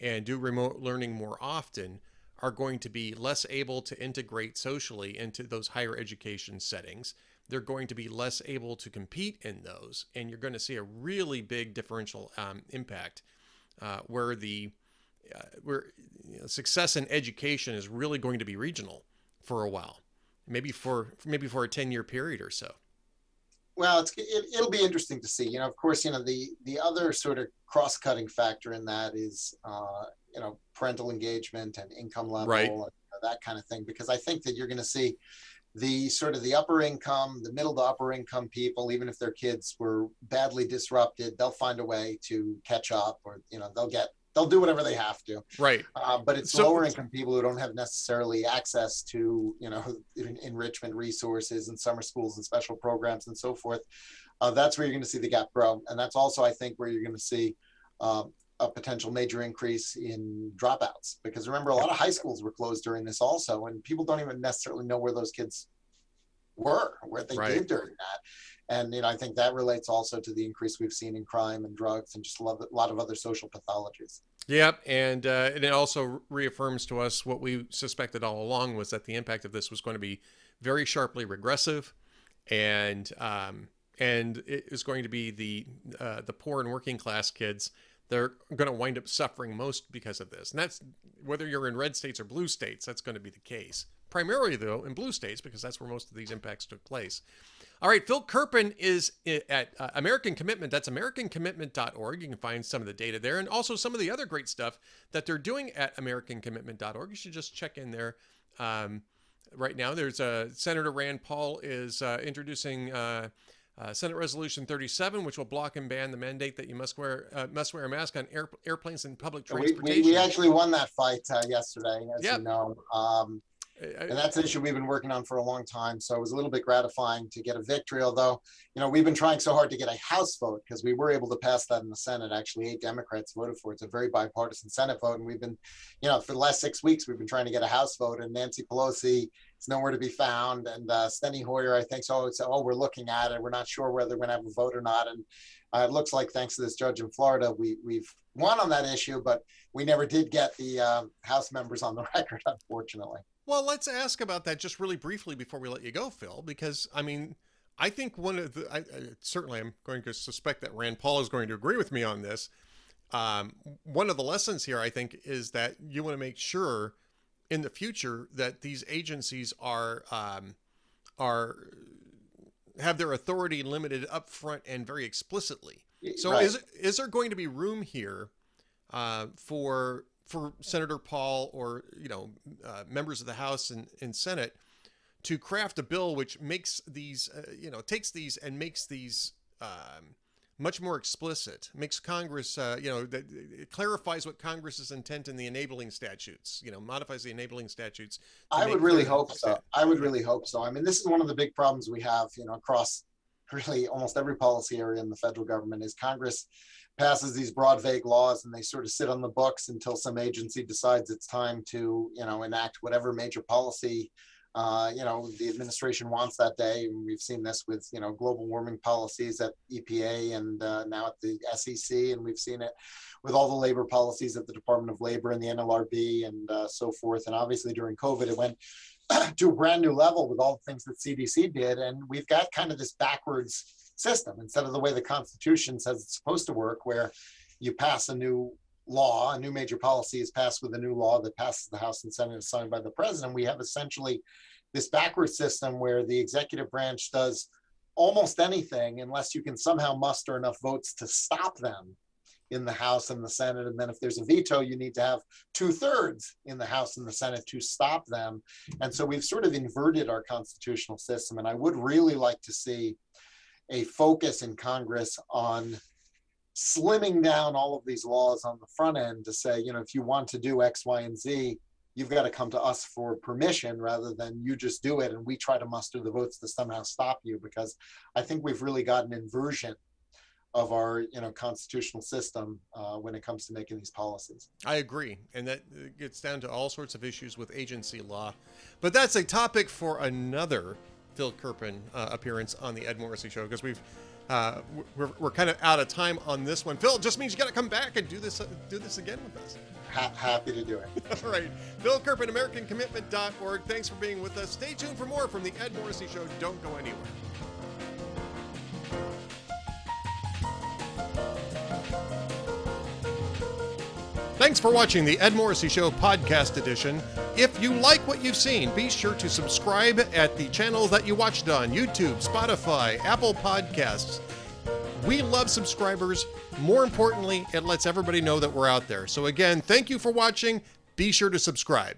[SPEAKER 1] and do remote learning more often are going to be less able to integrate socially into those higher education settings. They're going to be less able to compete in those, and you're going to see a really big differential um, impact uh, where the uh, where you know, success in education is really going to be regional for a while, maybe for maybe for a 10 year period or so
[SPEAKER 4] well, it's it, will be interesting to see. You know, of course, you know the the other sort of cross cutting factor in that is uh, you know parental engagement and income level
[SPEAKER 1] right.
[SPEAKER 4] and that kind of thing. Because I think that you're going to see the sort of the upper income, the middle to upper income people, even if their kids were badly disrupted, they'll find a way to catch up, or you know they'll get they'll do whatever they have to.
[SPEAKER 1] Right.
[SPEAKER 4] Uh, but it's
[SPEAKER 1] So-
[SPEAKER 4] lower income people who don't have necessarily access to you know en- enrichment resources and summer schools and special programs and so forth. Uh, that's where you're going to see the gap grow, and that's also I think where you're going to see. Um, a potential major increase in dropouts because remember a lot of high schools were closed during this also and people don't even necessarily know where those kids were where they
[SPEAKER 1] Right.
[SPEAKER 4] did during that and you know i think that relates also to the increase we've seen in crime and drugs and just a lot of other social pathologies
[SPEAKER 1] Yep, and uh, and it also reaffirms to us what we suspected all along was that the impact of this was going to be very sharply regressive, and um, and it is going to be the uh, the poor and working class kids. They're going to wind up suffering most because of this, and that's whether you're in red states or blue states. That's going to be the case. Primarily, though, in blue states because that's where most of these impacts took place. All right, Phil Kerpen is at uh, American Commitment. That's AmericanCommitment.org. You can find some of the data there and also some of the other great stuff that they're doing at AmericanCommitment.org. You should just check in there. Um, right now, there's uh, Senator Rand Paul is uh, introducing uh, uh, Senate Resolution 37, which will block and ban the mandate that you must wear uh, must wear a mask on air, airplanes and public
[SPEAKER 4] we, we,
[SPEAKER 1] transportation.
[SPEAKER 4] we actually won that fight uh, yesterday as
[SPEAKER 1] Yep.
[SPEAKER 4] you know um, and that's an issue we've been working on for a long time. So it was a little bit gratifying to get a victory although you know we've been trying so hard to get a house vote because we were able to pass that in the senate. Actually eight democrats voted for it. It's a very bipartisan senate vote. And we've been you know for the last six weeks we've been trying to get a house vote. And nancy pelosi is nowhere to be found. And uh, steny hoyer i think so it's oh we're looking at it. We're not sure whether we're going to have a vote or not. And uh, it looks like thanks to this judge in florida we, we've won on that issue but we never did get the uh, house members on the record unfortunately
[SPEAKER 1] Well, let's ask about that just really briefly before we let you go, Phil, because I mean, I think one of the, I, I, certainly I'm going to suspect that Rand Paul is going to agree with me on this. Um, one of the lessons here, I think, is that you want to make sure in the future that these agencies are, um, are, have their authority limited up front and very explicitly. So
[SPEAKER 4] Right.
[SPEAKER 1] is is there going to be room here uh, for for Senator Paul or you know uh, members of the House and, and Senate to craft a bill which makes these uh, you know takes these and makes these um, much more explicit, makes Congress uh, you know that it clarifies what Congress's intent in the enabling statutes, you know modifies the enabling statutes.
[SPEAKER 4] I would really hope so. I would really hope so. I mean, this is one of the big problems we have, you know, across really almost every policy area in the federal government is Congress passes these broad, vague laws and they sort of sit on the books until some agency decides it's time to, you know, enact whatever major policy, uh, you know, the administration wants that day. And we've seen this with, you know, global warming policies at EPA and uh, now at the SEC, and we've seen it with all the labor policies at the Department of Labor and the NLRB and uh, so forth. And obviously during COVID, it went to a brand new level with all the things that CDC did. And we've got kind of this backwards system instead of the way the Constitution says it's supposed to work, where you pass a new law, a new major policy is passed with a new law that passes the House and Senate is signed by the president. We have essentially this backward system where the executive branch does almost anything unless you can somehow muster enough votes to stop them in the House and the Senate. And then if there's a veto, you need to have two thirds in the House and the Senate to stop them. And so we've sort of inverted our constitutional system. And I would really like to see a focus in Congress on slimming down all of these laws on the front end to say, you know, if you want to do X, Y, and Z, you've got to come to us for permission rather than you just do it and we try to muster the votes to somehow stop you because I think we've really got an inversion of our you know constitutional system uh, when it comes to making these policies.
[SPEAKER 1] I agree, and that gets down to all sorts of issues with agency law, but that's a topic for another Phil Kerpen uh, appearance on the Ed Morrissey Show because we've uh, we're, we're kind of out of time on this one. Phil, it just means you got to come back and do this uh, do this again with us.
[SPEAKER 4] Ha- happy to do it.
[SPEAKER 1] All right, Phil Kerpen, AmericanCommitment.org. Thanks for being with us. Stay tuned for more from the Ed Morrissey Show. Don't go anywhere. Thanks for watching the Ed Morrissey Show podcast edition. If you like what you've seen, be sure to subscribe at the channels that you watched on YouTube, Spotify, Apple Podcasts. We love subscribers. More importantly, it lets everybody know that we're out there. So, again, thank you for watching. Be sure to subscribe.